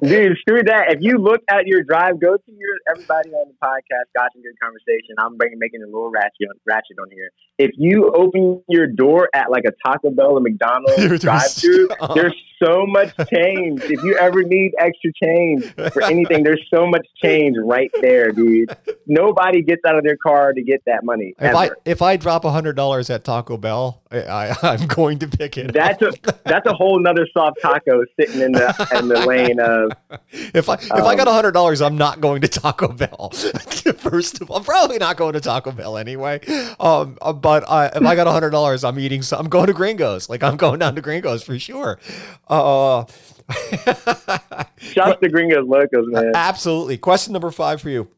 Dude, screw that. If you look at your drive, go to your everybody on the podcast, Scotch and Good Conversation. I'm bringing making a little ratchet ratchet on here. If you open your door at like a Taco Bell or McDonald's *laughs* drive-through, *laughs* uh, there's so much change. if you ever need extra change for anything, there's so much change right there, dude. Nobody gets out of their car to get that money. If I if I drop a hundred dollars at Taco Bell, I, I'm going to pick it. That's a that's a whole nother soft taco sitting in the in the lane of if I if I got um, a hundred dollars, I'm not going to Taco Bell. *laughs* First of all, I'm probably not going to Taco Bell anyway. Um, uh, but I, if I got a hundred dollars, I'm eating. Some, I'm going to Gringos. Like I'm going down to Gringos for sure. Uh, *laughs* Shout to Gringos Locos, man. Absolutely. Question number five for you.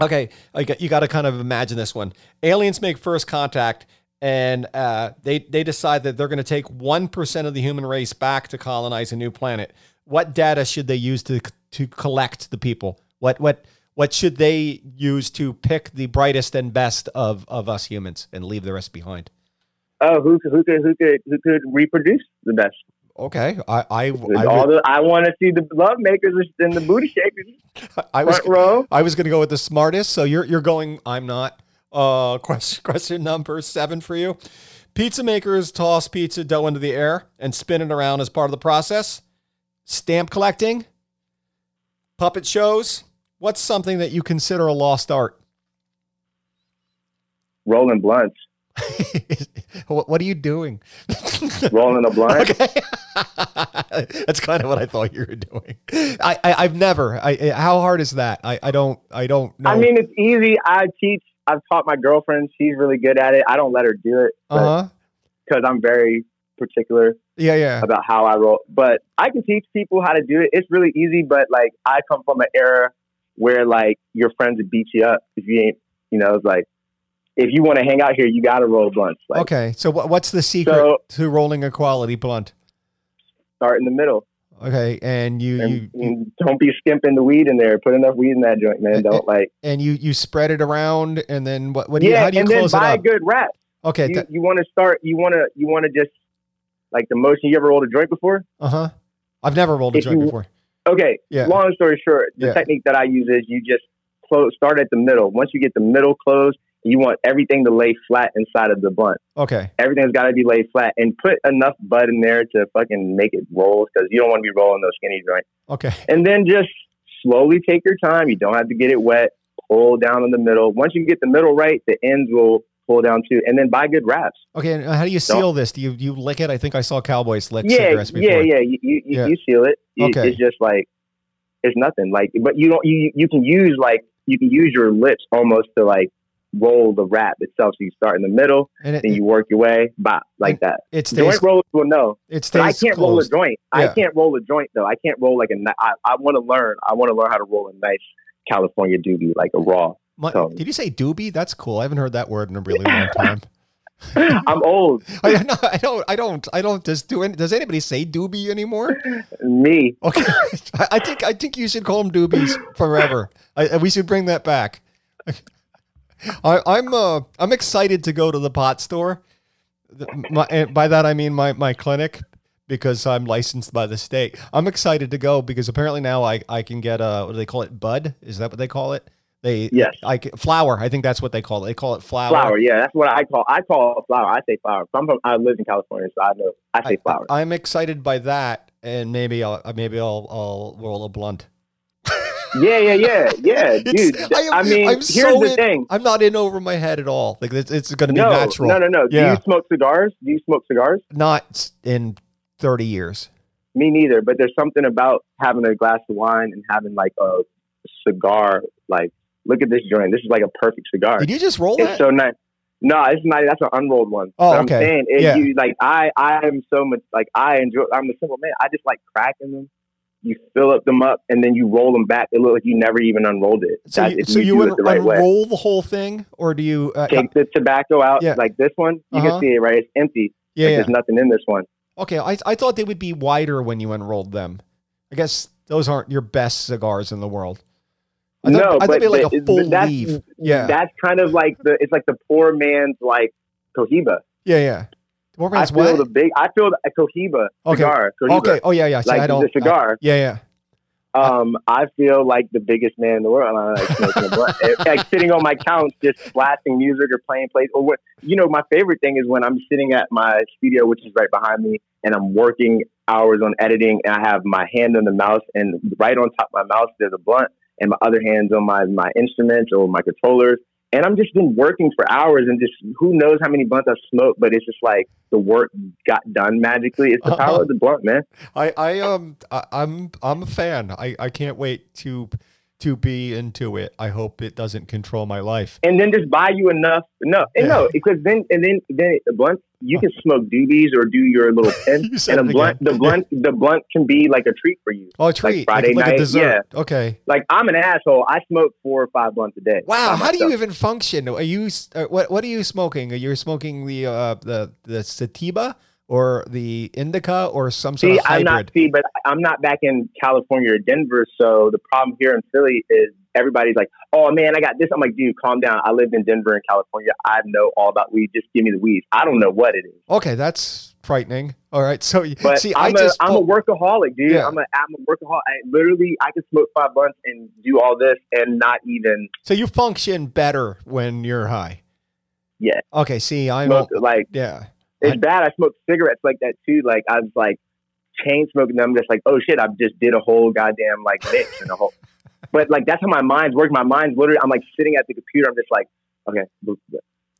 Okay, you got to kind of imagine this one. Aliens make first contact, and uh, they they decide that they're going to take one percent of the human race back to colonize a new planet. What data should they use to to collect the people? What what what should they use to pick the brightest and best of of us humans and leave the rest behind? Oh, who could who could who could who could reproduce the best? Okay, I I I, the, I want to see the love makers and the booty shakers *laughs* I was front row. I was going to go with the smartest, so you're you're going. I'm not. Uh, *laughs* question question number seven for you. Pizza makers toss pizza dough into the air and spin it around as part of the process. Stamp collecting, puppet shows. What's something that you consider a lost art? Rolling blunts, *laughs* what, what are you doing? *laughs* rolling a blunt. Okay. That's kind of what I thought you were doing. I, I I've never. I how hard is that? I, I don't I don't know. I mean, it's easy. I teach. I've taught my girlfriend. She's really good at it. I don't let her do it because uh-huh. I'm very particular Yeah yeah. about how I roll. But I can teach people how to do it. It's really easy. But like, I come from an era where like your friends would beat you up if you ain't. You know, it's like if you want to hang out here, you got to roll blunts. Like, okay, so what's the secret So- to rolling a quality blunt? start in the middle. Okay, and you And, you, you and don't be skimping the weed in there. Put enough weed in that joint, man. Don't like. and you you spread it around, and then what? What do you? yeah, How do you and then close it buy a good wrap. Okay, You, you want to start. You want to. You want to just like the motion. You ever rolled a joint before? uh huh. I've never rolled a if joint you- before. Okay. Yeah. Long story short, the Yeah. technique that I use is you just close, start at the middle. Once you get the middle closed, you want everything to lay flat inside of the bun. Okay. Everything's got to be laid flat, and put enough bud in there to fucking make it roll because you don't want to be rolling those skinny joints. Okay. And then just slowly take your time. You don't have to get it wet. Pull down in the middle. Once you get the middle right, the ends will pull down too. And then buy good wraps. Okay. And uh, how do you seal this? Do you you lick it? I think I saw cowboys lick yeah, cigarettes before. yeah, yeah. You, you, Yeah. you seal it. Okay. It's just like it's nothing. Like, but you don't. You you can use like you can use your lips almost to like roll the wrap itself. So you start in the middle, And it, then you work your way, bop, like that. it Joint stays. rollers will know. It But I can't roll a closed. joint. I can't roll a joint though. I can't roll like a. I, I want to learn. I want to learn how to roll a nice California doobie, like a raw. My- So- did you say doobie? That's cool. I haven't heard that word in a really *laughs* long time. *laughs* I'm old. *laughs* I, no, I don't. I don't. I don't. Just do. Any, does anybody say doobie anymore? Me. Okay. I, I think. I think you should call them doobies forever. I, we should bring that back. I, I'm. Uh, I'm excited to go to the pot store. The- My, and by that I mean my my clinic because I'm licensed by the state. I'm excited to go because apparently now I I can get uh what do they call it? Bud? Is that what they call it? They Yes. I flour. I think that's what they call it. They call it flour. Flower. Yeah, that's what I call. I call it flower. I say flower. I'm from. I live in California, so I know. I say flower. I, am excited by that, and maybe I'll maybe I'll I'll roll a blunt. Yeah, yeah, yeah, yeah, *laughs* It's- dude. I am- I, mean, I'm here's so the in- thing. I'm not in over my head at all. Like it's, it's going to be No, natural. no, no, no. Do you smoke cigars? Do you smoke cigars? Not in 30 years. Me neither. But there's something about having a glass of wine and having like a cigar. Like, look at this joint. This is like a perfect cigar. Did you just roll It's that? so nice. No, it's not. That's an unrolled one. Oh, But I'm okay. saying, Yeah. you like, I, I am so much like I enjoy. I'm a simple man. I just like cracking them. You fill up them up, and then you roll them back. It looks like you never even unrolled it. so That's you, so you do would the right way. unroll the whole thing, or do you? Uh, Take the tobacco out, Yeah. like this one. You Uh-huh. can see it, right? It's empty. yeah, Like, yeah. There's nothing in this one. Okay, I, I thought they would be wider when you unrolled them. I guess those aren't your best cigars in the world. I thought, no, I thought but they'd be like a full but that's, leaf. Yeah, That's kind of like the. It's like the poor man's like Cohiba. yeah, yeah. More I feel what? the big. I feel a Cohiba Okay. cigar. Cohiba. Okay. Oh yeah, yeah. See, Like I don't. the cigar. yeah, yeah. Um, I feel like the biggest man in the world. I like smoking a blunt. *laughs* Like sitting on my couch, just blasting music or playing plays. Or what? You know, my favorite thing is when I'm sitting at my studio, which is right behind me, and I'm working hours on editing, and I have my hand on the mouse, and right on top of my mouse there's a blunt, and my other hand's on my my instruments or my controllers. And I'm just been working for hours, and just who knows how many blunts I've smoked, but it's just like the work got done magically. It's the power of the blunt, man. I, I um I, I'm I'm a fan. I, I can't wait to to be into it. I hope it doesn't control my life. and then just buy you enough. No, and Yeah. no, *laughs* because then and then then the blunt you can smoke doobies or do your little pen, *laughs* You and a blunt again. the blunt the blunt can be like a treat for you. Oh, a treat. Friday like, like night, a dessert. Okay. Like I'm an asshole. I smoke four or five blunts a day. Wow. How do you even function? Are you uh, what what are you smoking? Are you smoking the uh the the sativa or the indica or some sort See, of I'm not see, but I'm not back in California or Denver. So the problem here in Philly is everybody's like, "Oh man, I got this." I'm like, "Dude, calm down. I lived in Denver and California. I know all about weed. Just give me the weed. I don't know what it is." Okay, that's frightening. All right. So But see, I I'm, just a, I'm a workaholic, dude. Yeah. I'm a I'm a workaholic. I, literally, I can smoke five blunts and do all this and not even so you function better when you're high. Yeah. Okay. See, I smoke. don't. Like Yeah. It's I- bad. I smoke cigarettes like that too. Like I was like chain smoking them. Just like oh shit, I just did a whole goddamn like mix and a whole. *laughs* But like that's how my mind's working. My mind's literally. I'm like sitting at the computer. I'm just like okay. Do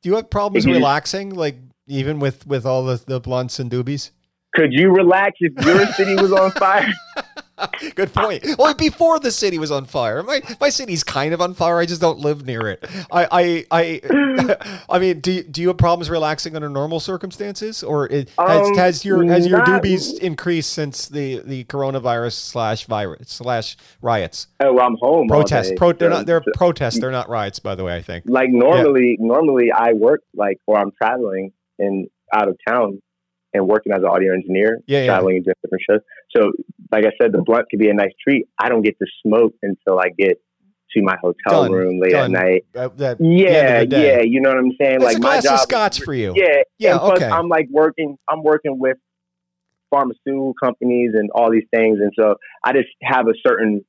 you have problems you relaxing, like even with with all the the blunts and doobies? Could you relax if your city was on fire? *laughs* *laughs* Good point. Well, before the city was on fire, my my city's kind of on fire. I just don't live near it. I I I, *laughs* I mean, do you, do you have problems relaxing under normal circumstances, or it, has, Um, has your has your not- doobies increased since the the coronavirus slash virus slash riots oh, well, I'm home. protests? Pro, they're not they're protests. They're not riots, by the way. I think. like normally normally I work like or I'm traveling in out of town and working as an audio engineer, Yeah, yeah. traveling and doing different shows. So like I said, the blunt could be a nice treat. I don't get to smoke until I get to my hotel Done. room late Done. at night. That, that, Yeah, end of the day. yeah, you know what I'm saying? That's like a my job of scotch for you. Yeah, Yeah, and okay. I'm like working I'm working with pharmaceutical companies and all these things, and so I just have a certain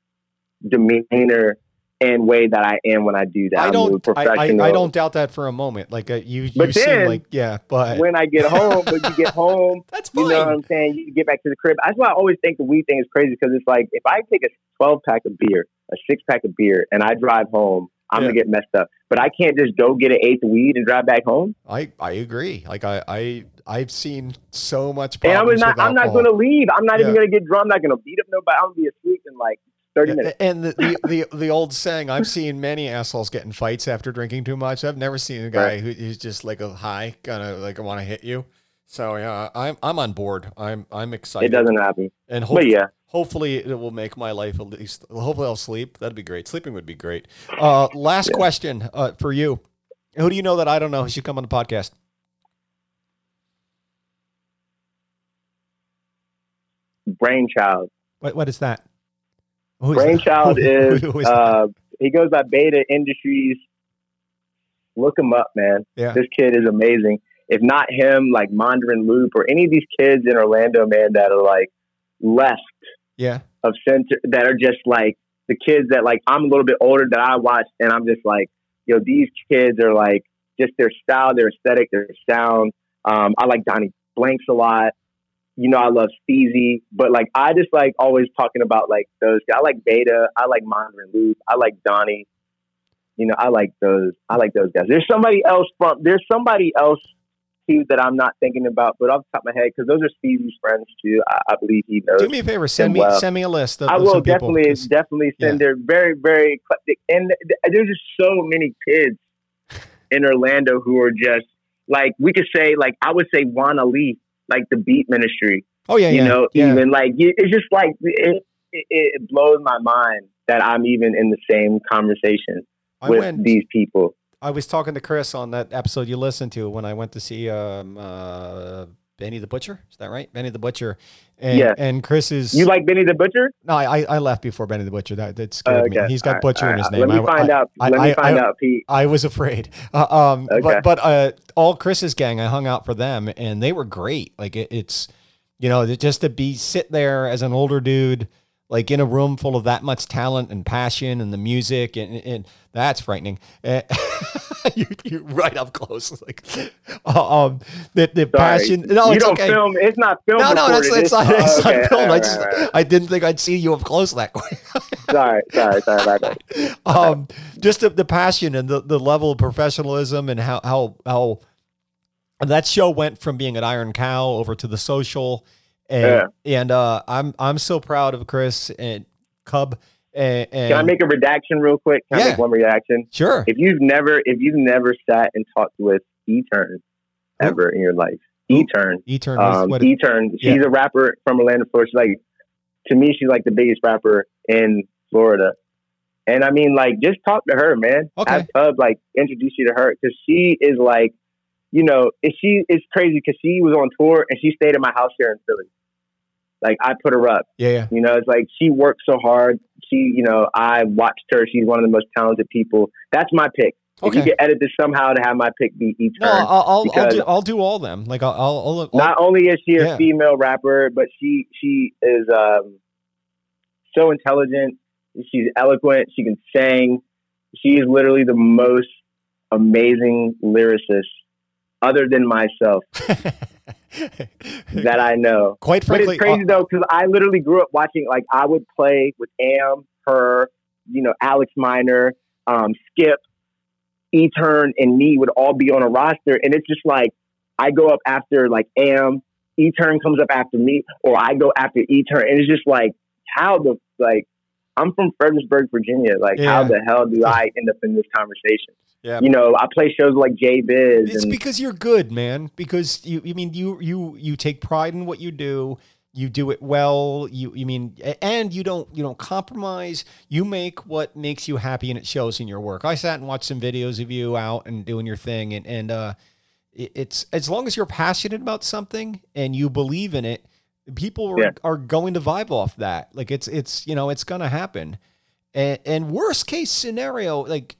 demeanor and way that I am when I do that. I don't. I, I. I don't doubt that for a moment. Like uh, you, you But seem like yeah, but when I get home, but you get *laughs* home, that's you know what I'm saying? You get back to the crib. That's why I always think the weed thing is crazy because it's like if I take a 12 pack of beer, a six pack of beer, and I drive home, I'm Yeah. gonna get messed up. But I can't just go get an eighth of weed and drive back home. I I agree. Like I I I've seen so much. And I Problems was not. I'm not gonna leave. I'm not even gonna get drunk. I'm not gonna beat up nobody. I'm gonna be asleep in like 30 Yeah, minutes. And the, the, the, the old saying, I've seen many assholes get in fights after drinking too much. I've never seen a guy Right. who, who's just like a high, gonna like I want to hit you. So yeah, I'm I'm on board. I'm I'm excited. It doesn't happen. And hope, But yeah, hopefully it will make my life at least. Hopefully I'll sleep. That'd be great. Sleeping would be great. Uh, last Yeah. question uh, for you. Who do you know that I don't know who should come on the podcast? brainchild. What what is that? Brainchild who- *laughs* is, who is uh, he goes by Beta Industries. Look him up, man. yeah. This kid is amazing. If not him, like Mandarin Loop or any of these kids in Orlando, man, that are like left Yeah. of center, that are just like the kids that like I'm a little bit older that I watch, and I'm just like, yo, these kids are like just their style, their aesthetic, their sound. Um, I like Donnie Blanks a lot. You know, I love Steezy, but like I just like always talking about like those. I like Beta. I like Mandarin Loop. I like Donnie. You know, I like those. I like those guys. There's somebody else from. There's somebody else too that I'm not thinking about, but off the top of my head, because those are Steezy's friends too. I, I believe he knows. Do me a favor. Send me well. send me a list. Of, I will some people, definitely send. They're very very eclectic, and there's just so many kids *laughs* in Orlando who are just like we could say like I would say Juan Ali, like the Beat Ministry. Oh yeah, you yeah. know, yeah. even like it's just like it, it, it blows my mind that I'm even in the same conversation I with went. these people. I was talking to Chris on that episode you listened to when I went to see um, uh, Benny the Butcher. Is that right? Benny the Butcher. And, Yeah. And Chris is. You like Benny the Butcher? No, I, I left before Benny the Butcher. That, that scared me. He's got right, Butcher all in his name. Let me I, find I, out. I- Let me find out, Pete. I was afraid. *laughs* Uh, um, Okay. But, but uh, all Chris's gang, I hung out for them, and they were great. Like it, it's, you know, just to be sit there as an older dude, like in a room full of that much talent and passion and the music, and, and that's frightening. *laughs* *laughs* You, you right up close, *laughs* like uh, um, the the Sorry. passion. No, you it's don't okay. film. It's not film. No, no, that's, recorded. it's not. It's okay. not film. All I right, just, all right. I didn't think I'd see you up close that way. *laughs* Sorry, sorry, sorry about that. um, just the, the passion and the, the level of professionalism and how how how that show went from being an Iron Cow over to the social, and and uh, I'm I'm so proud of Chris and Cub. And, and Can I make a redaction real quick? Can I make one reaction? sure? If you've never, if you've never sat and talked with E-Turn Who? ever in your life, Who? E-Turn, E-turn. um, E-Turn, she's Yeah. a rapper from Orlando, Florida. She's like, to me, she's like the biggest rapper in Florida. And I mean, like, just talk to her, man. Okay. Have Pub like introduce you to her because she is like, you know, she it's crazy because she was on tour and she stayed at my house here in Philly. Like, I put her up. yeah, yeah. You know, it's like she worked so hard. She, you know, I watched her. She's one of the most talented people. That's my pick. If you Okay. could edit this somehow to have my pick be E No, Turn. I'll I'll, I'll do I'll do all them. Like I'll I'll, I'll, I'll Not only is she a Yeah. female rapper, but she she is um, so intelligent. She's eloquent. She can sing. She is literally the most amazing lyricist, other than myself, *laughs* that I know. Quite frankly, But it's crazy uh, though, because I literally grew up watching. Like I would play with Am, her, you know, Alex Miner, um, Skip, E Turn, and me would all be on a roster, and it's just like I go up after like Am, E Turn comes up after me, or I go after E Turn, and it's just like how the like. I'm from Fredericksburg, Virginia. Like, how the hell do I end up in this conversation? Yeah. You know, I play shows like J Biz, It's and because you're good, man. Because you, you mean you you you take pride in what you do. You do it well. You you mean and you don't you don't compromise. You make what makes you happy, and it shows in your work. I sat and watched some videos of you out and doing your thing, and and uh, it's as long as you're passionate about something and you believe in it, people are, Yeah. are going to vibe off that. Like it's it's you know it's gonna happen. And, and worst case scenario, like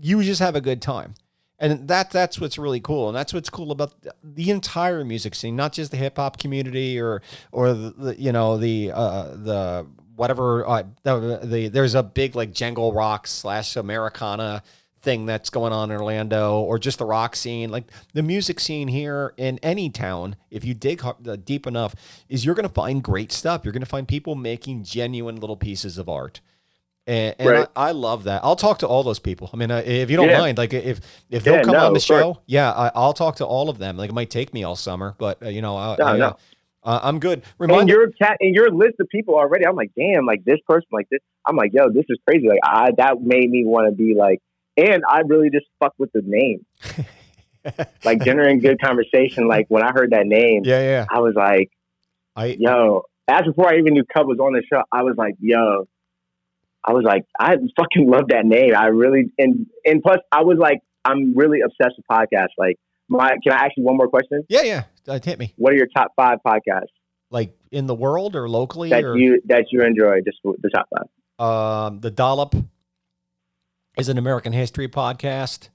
you just have a good time and that that's what's really cool, and that's what's cool about the entire music scene, not just the hip hop community or or the, the you know the uh, the whatever uh, the, the there's a big like jangle rock slash Americana thing that's going on in Orlando, or just the rock scene. Like the music scene here in any town, if you dig uh, deep enough, is you're going to find great stuff. You're going to find people making genuine little pieces of art. And, and Right. I, I love that. I'll talk to all those people. I mean, uh, if you don't Yeah. mind, like if if they'll come no, on the show, yeah, I, I'll talk to all of them. Like it might take me all summer, but uh, you know, I, No, I, no. uh, I'm good. And Remind your cat and your list of people already, I'm like, damn, like this person, like this. I'm like, yo, this is crazy. Like, I that made me want to be like, and I really just fuck with the name, *laughs* like generating good conversation. Like when I heard that name, yeah, yeah. I was like, I yo. As before I even knew Cub was on the show, I was like, yo. I was like, I fucking love that name. I really and and plus I was like, I'm really obsessed with podcasts. Like, my can I ask you one more question? yeah, yeah. Uh, hit me What are your top five podcasts like in the world or locally that or you that you enjoy? Just the top five. Um, the Dollop is an American history podcast.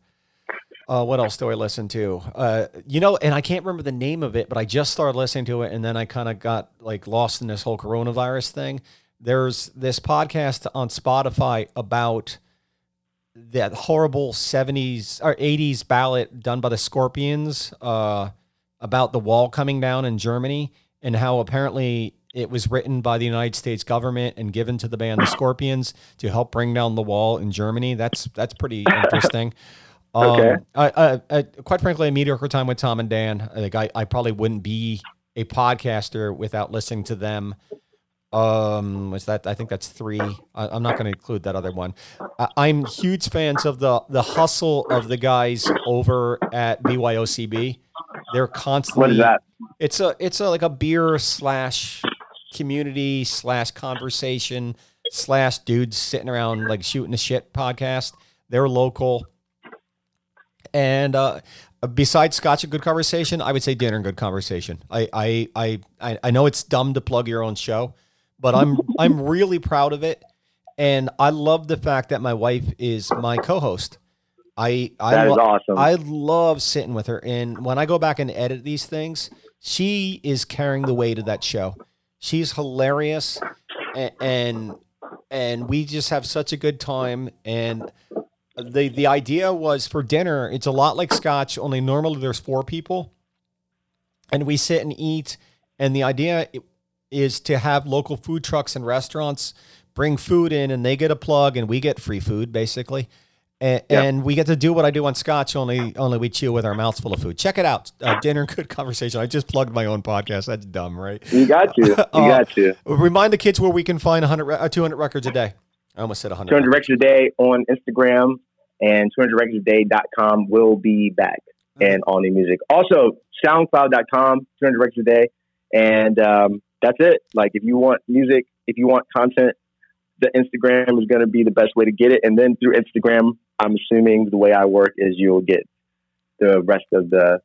Uh, what else do I listen to? Uh, you know, and I can't remember the name of it, but I just started listening to it, and then I kind of got like lost in this whole coronavirus thing. There's this podcast on Spotify about that horrible 70s or 80s ballot done by the Scorpions uh, about the wall coming down in Germany and how apparently it was written by the United States government and given to the band the Scorpions to help bring down the wall in Germany. That's that's pretty *laughs* interesting. Okay. Um, I, I, I, quite frankly, a mediocre time with Tom and Dan. I think I, I probably wouldn't be a podcaster without listening to them. Um, was that? I think that's three. I, I'm not going to include that other one. I, I'm huge fans of the the hustle of the guys over at BYOCB. They're constantly. What is that? It's a it's a like a beer slash community slash conversation slash dudes sitting around like shooting the shit podcast. They're local. And uh, besides Scotch and Good Conversation, I would say Dinner and Good Conversation. I, I I I know it's dumb to plug your own show, but I'm *laughs* I'm really proud of it, and I love the fact that my wife is my co-host. I I That is lo- awesome. I love sitting with her, and when I go back and edit these things, she is carrying the weight of that show. She's hilarious, and and, and we just have such a good time. And the the idea was for dinner. It's a lot like Scotch, only normally there's four people, and we sit and eat. And the idea is to have local food trucks and restaurants bring food in, and they get a plug, and we get free food basically. And, Yep. and we get to do what I do on Scotch. Only, only we chew with our mouths full of food. Check it out, uh, dinner and good conversation. I just plugged my own podcast. That's dumb, right? You got to. You *laughs* Uh, got to. Remind the kids where we can find 100, uh, 200 records a day. I almost said 100. 200 Records a Day on Instagram and 200recordsadaday.com will be back and all new music. Also, soundcloud.com, 200 Records a Day. And um, that's it. Like, if you want music, if you want content, the Instagram is going to be the best way to get it. And then through Instagram, I'm assuming the way I work is you'll get the rest of the,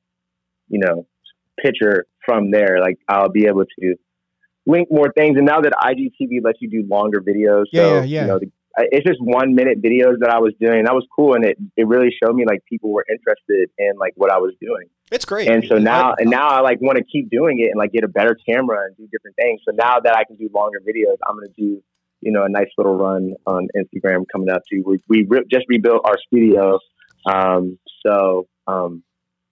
you know, picture from there. Like, I'll be able to link more things. And now that IGTV lets you do longer videos, Yeah, so yeah, yeah. you know, the, it's just one minute videos that I was doing. That was cool, and it it really showed me like people were interested in like what I was doing. It's great. And so now, I- and now I like want to keep doing it and like get a better camera and do different things. So now that I can do longer videos, I'm gonna do you know a nice little run on Instagram coming up too. We we re- just rebuilt our studio, um, so um,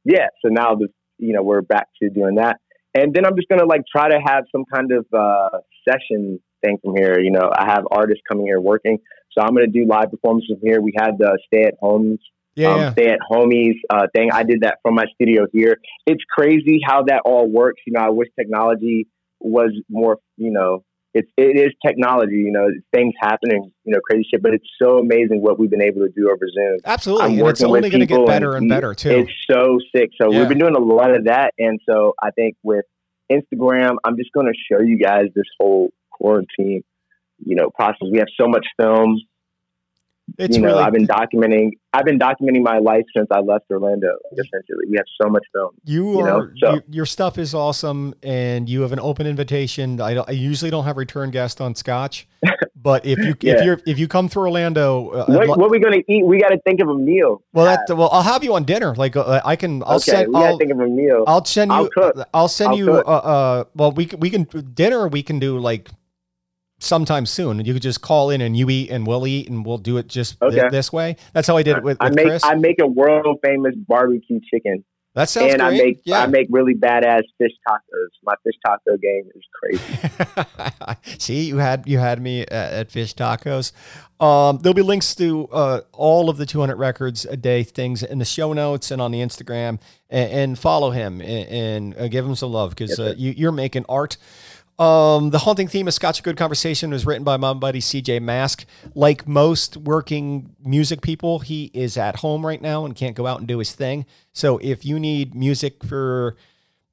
yeah. So now the you know we're back to doing that, and then I'm just gonna like try to have some kind of uh, session thing from here. You know, I have artists coming here working, so I'm gonna do live performances from here. We had the stay at homes yeah, um, yeah. stay at homies uh, thing. I did that from my studio here. It's crazy how that all works. You know, I wish technology was more. You know, it's it is technology. You know, things happening. You know, crazy shit. But it's so amazing what we've been able to do over Zoom. Absolutely. I'm And it's working with only going to get better and and better, too. It's so sick. So Yeah. we've been doing a lot of that, and so I think with Instagram, I'm just going to show you guys this whole quarantine. You know, process. We have so much film It's you know, really I've been documenting. I've been documenting my life since I left Orlando. Essentially, we have so much film. You you are know, so- you- your stuff is awesome, and you have an open invitation. I, I usually don't have return guests on Scotch, *laughs* but if you Yeah. if you're if you come through Orlando, uh, What, lo- what we gonna eat? We got to think of a meal. well, that, well, I'll have you on dinner. Like uh, I can, I'll okay, send, we to I'll, think of a meal. I'll send you. I'll cook. I'll send I'll you. Uh, uh, well, we can, we can dinner. We can do like sometime soon. You could just call in and you eat and we'll eat and we'll do it just Okay. this way. That's how I did it with, I make Chris. I make a world famous barbecue chicken, that sounds and great. I make yeah. I make really badass fish tacos. My fish taco game is crazy. *laughs* See, you had you had me at, at fish tacos. Um, there'll be links to uh, all of the 200 records a day things in the show notes and on the Instagram, and, and follow him and, and uh, give him some love because uh, you, you're making art. Um, the haunting theme of Scotch Good Conversation was written by my buddy CJ Mask. Like most working music people, he is at home right now and can't go out and do his thing. So if you need music for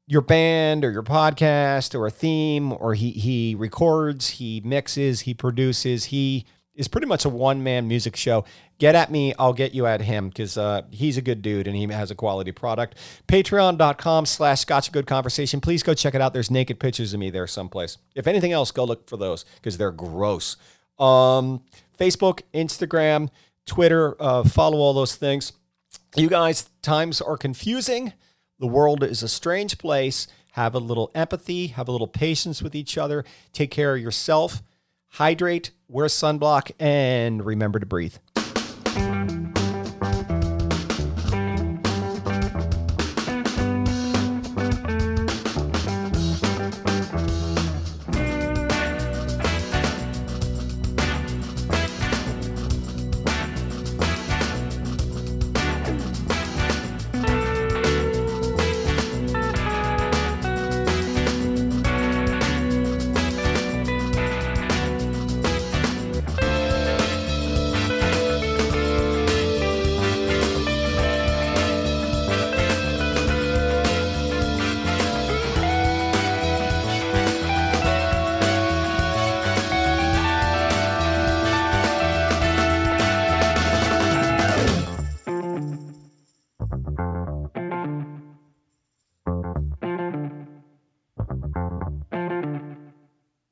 your band or your podcast or a theme, or he he records, he mixes, he produces, he is pretty much a one man music show. Get at me, I'll get you at him because uh, he's a good dude and he has a quality product. Patreon.com slash Scotch Good Conversation. Please go check it out. There's naked pictures of me there someplace. If anything else, go look for those because they're gross. Um, Facebook, Instagram, Twitter, uh, follow all those things. You guys, times are confusing. The world is a strange place. Have a little empathy, have a little patience with each other. Take care of yourself. Hydrate, wear sunblock, and remember to breathe.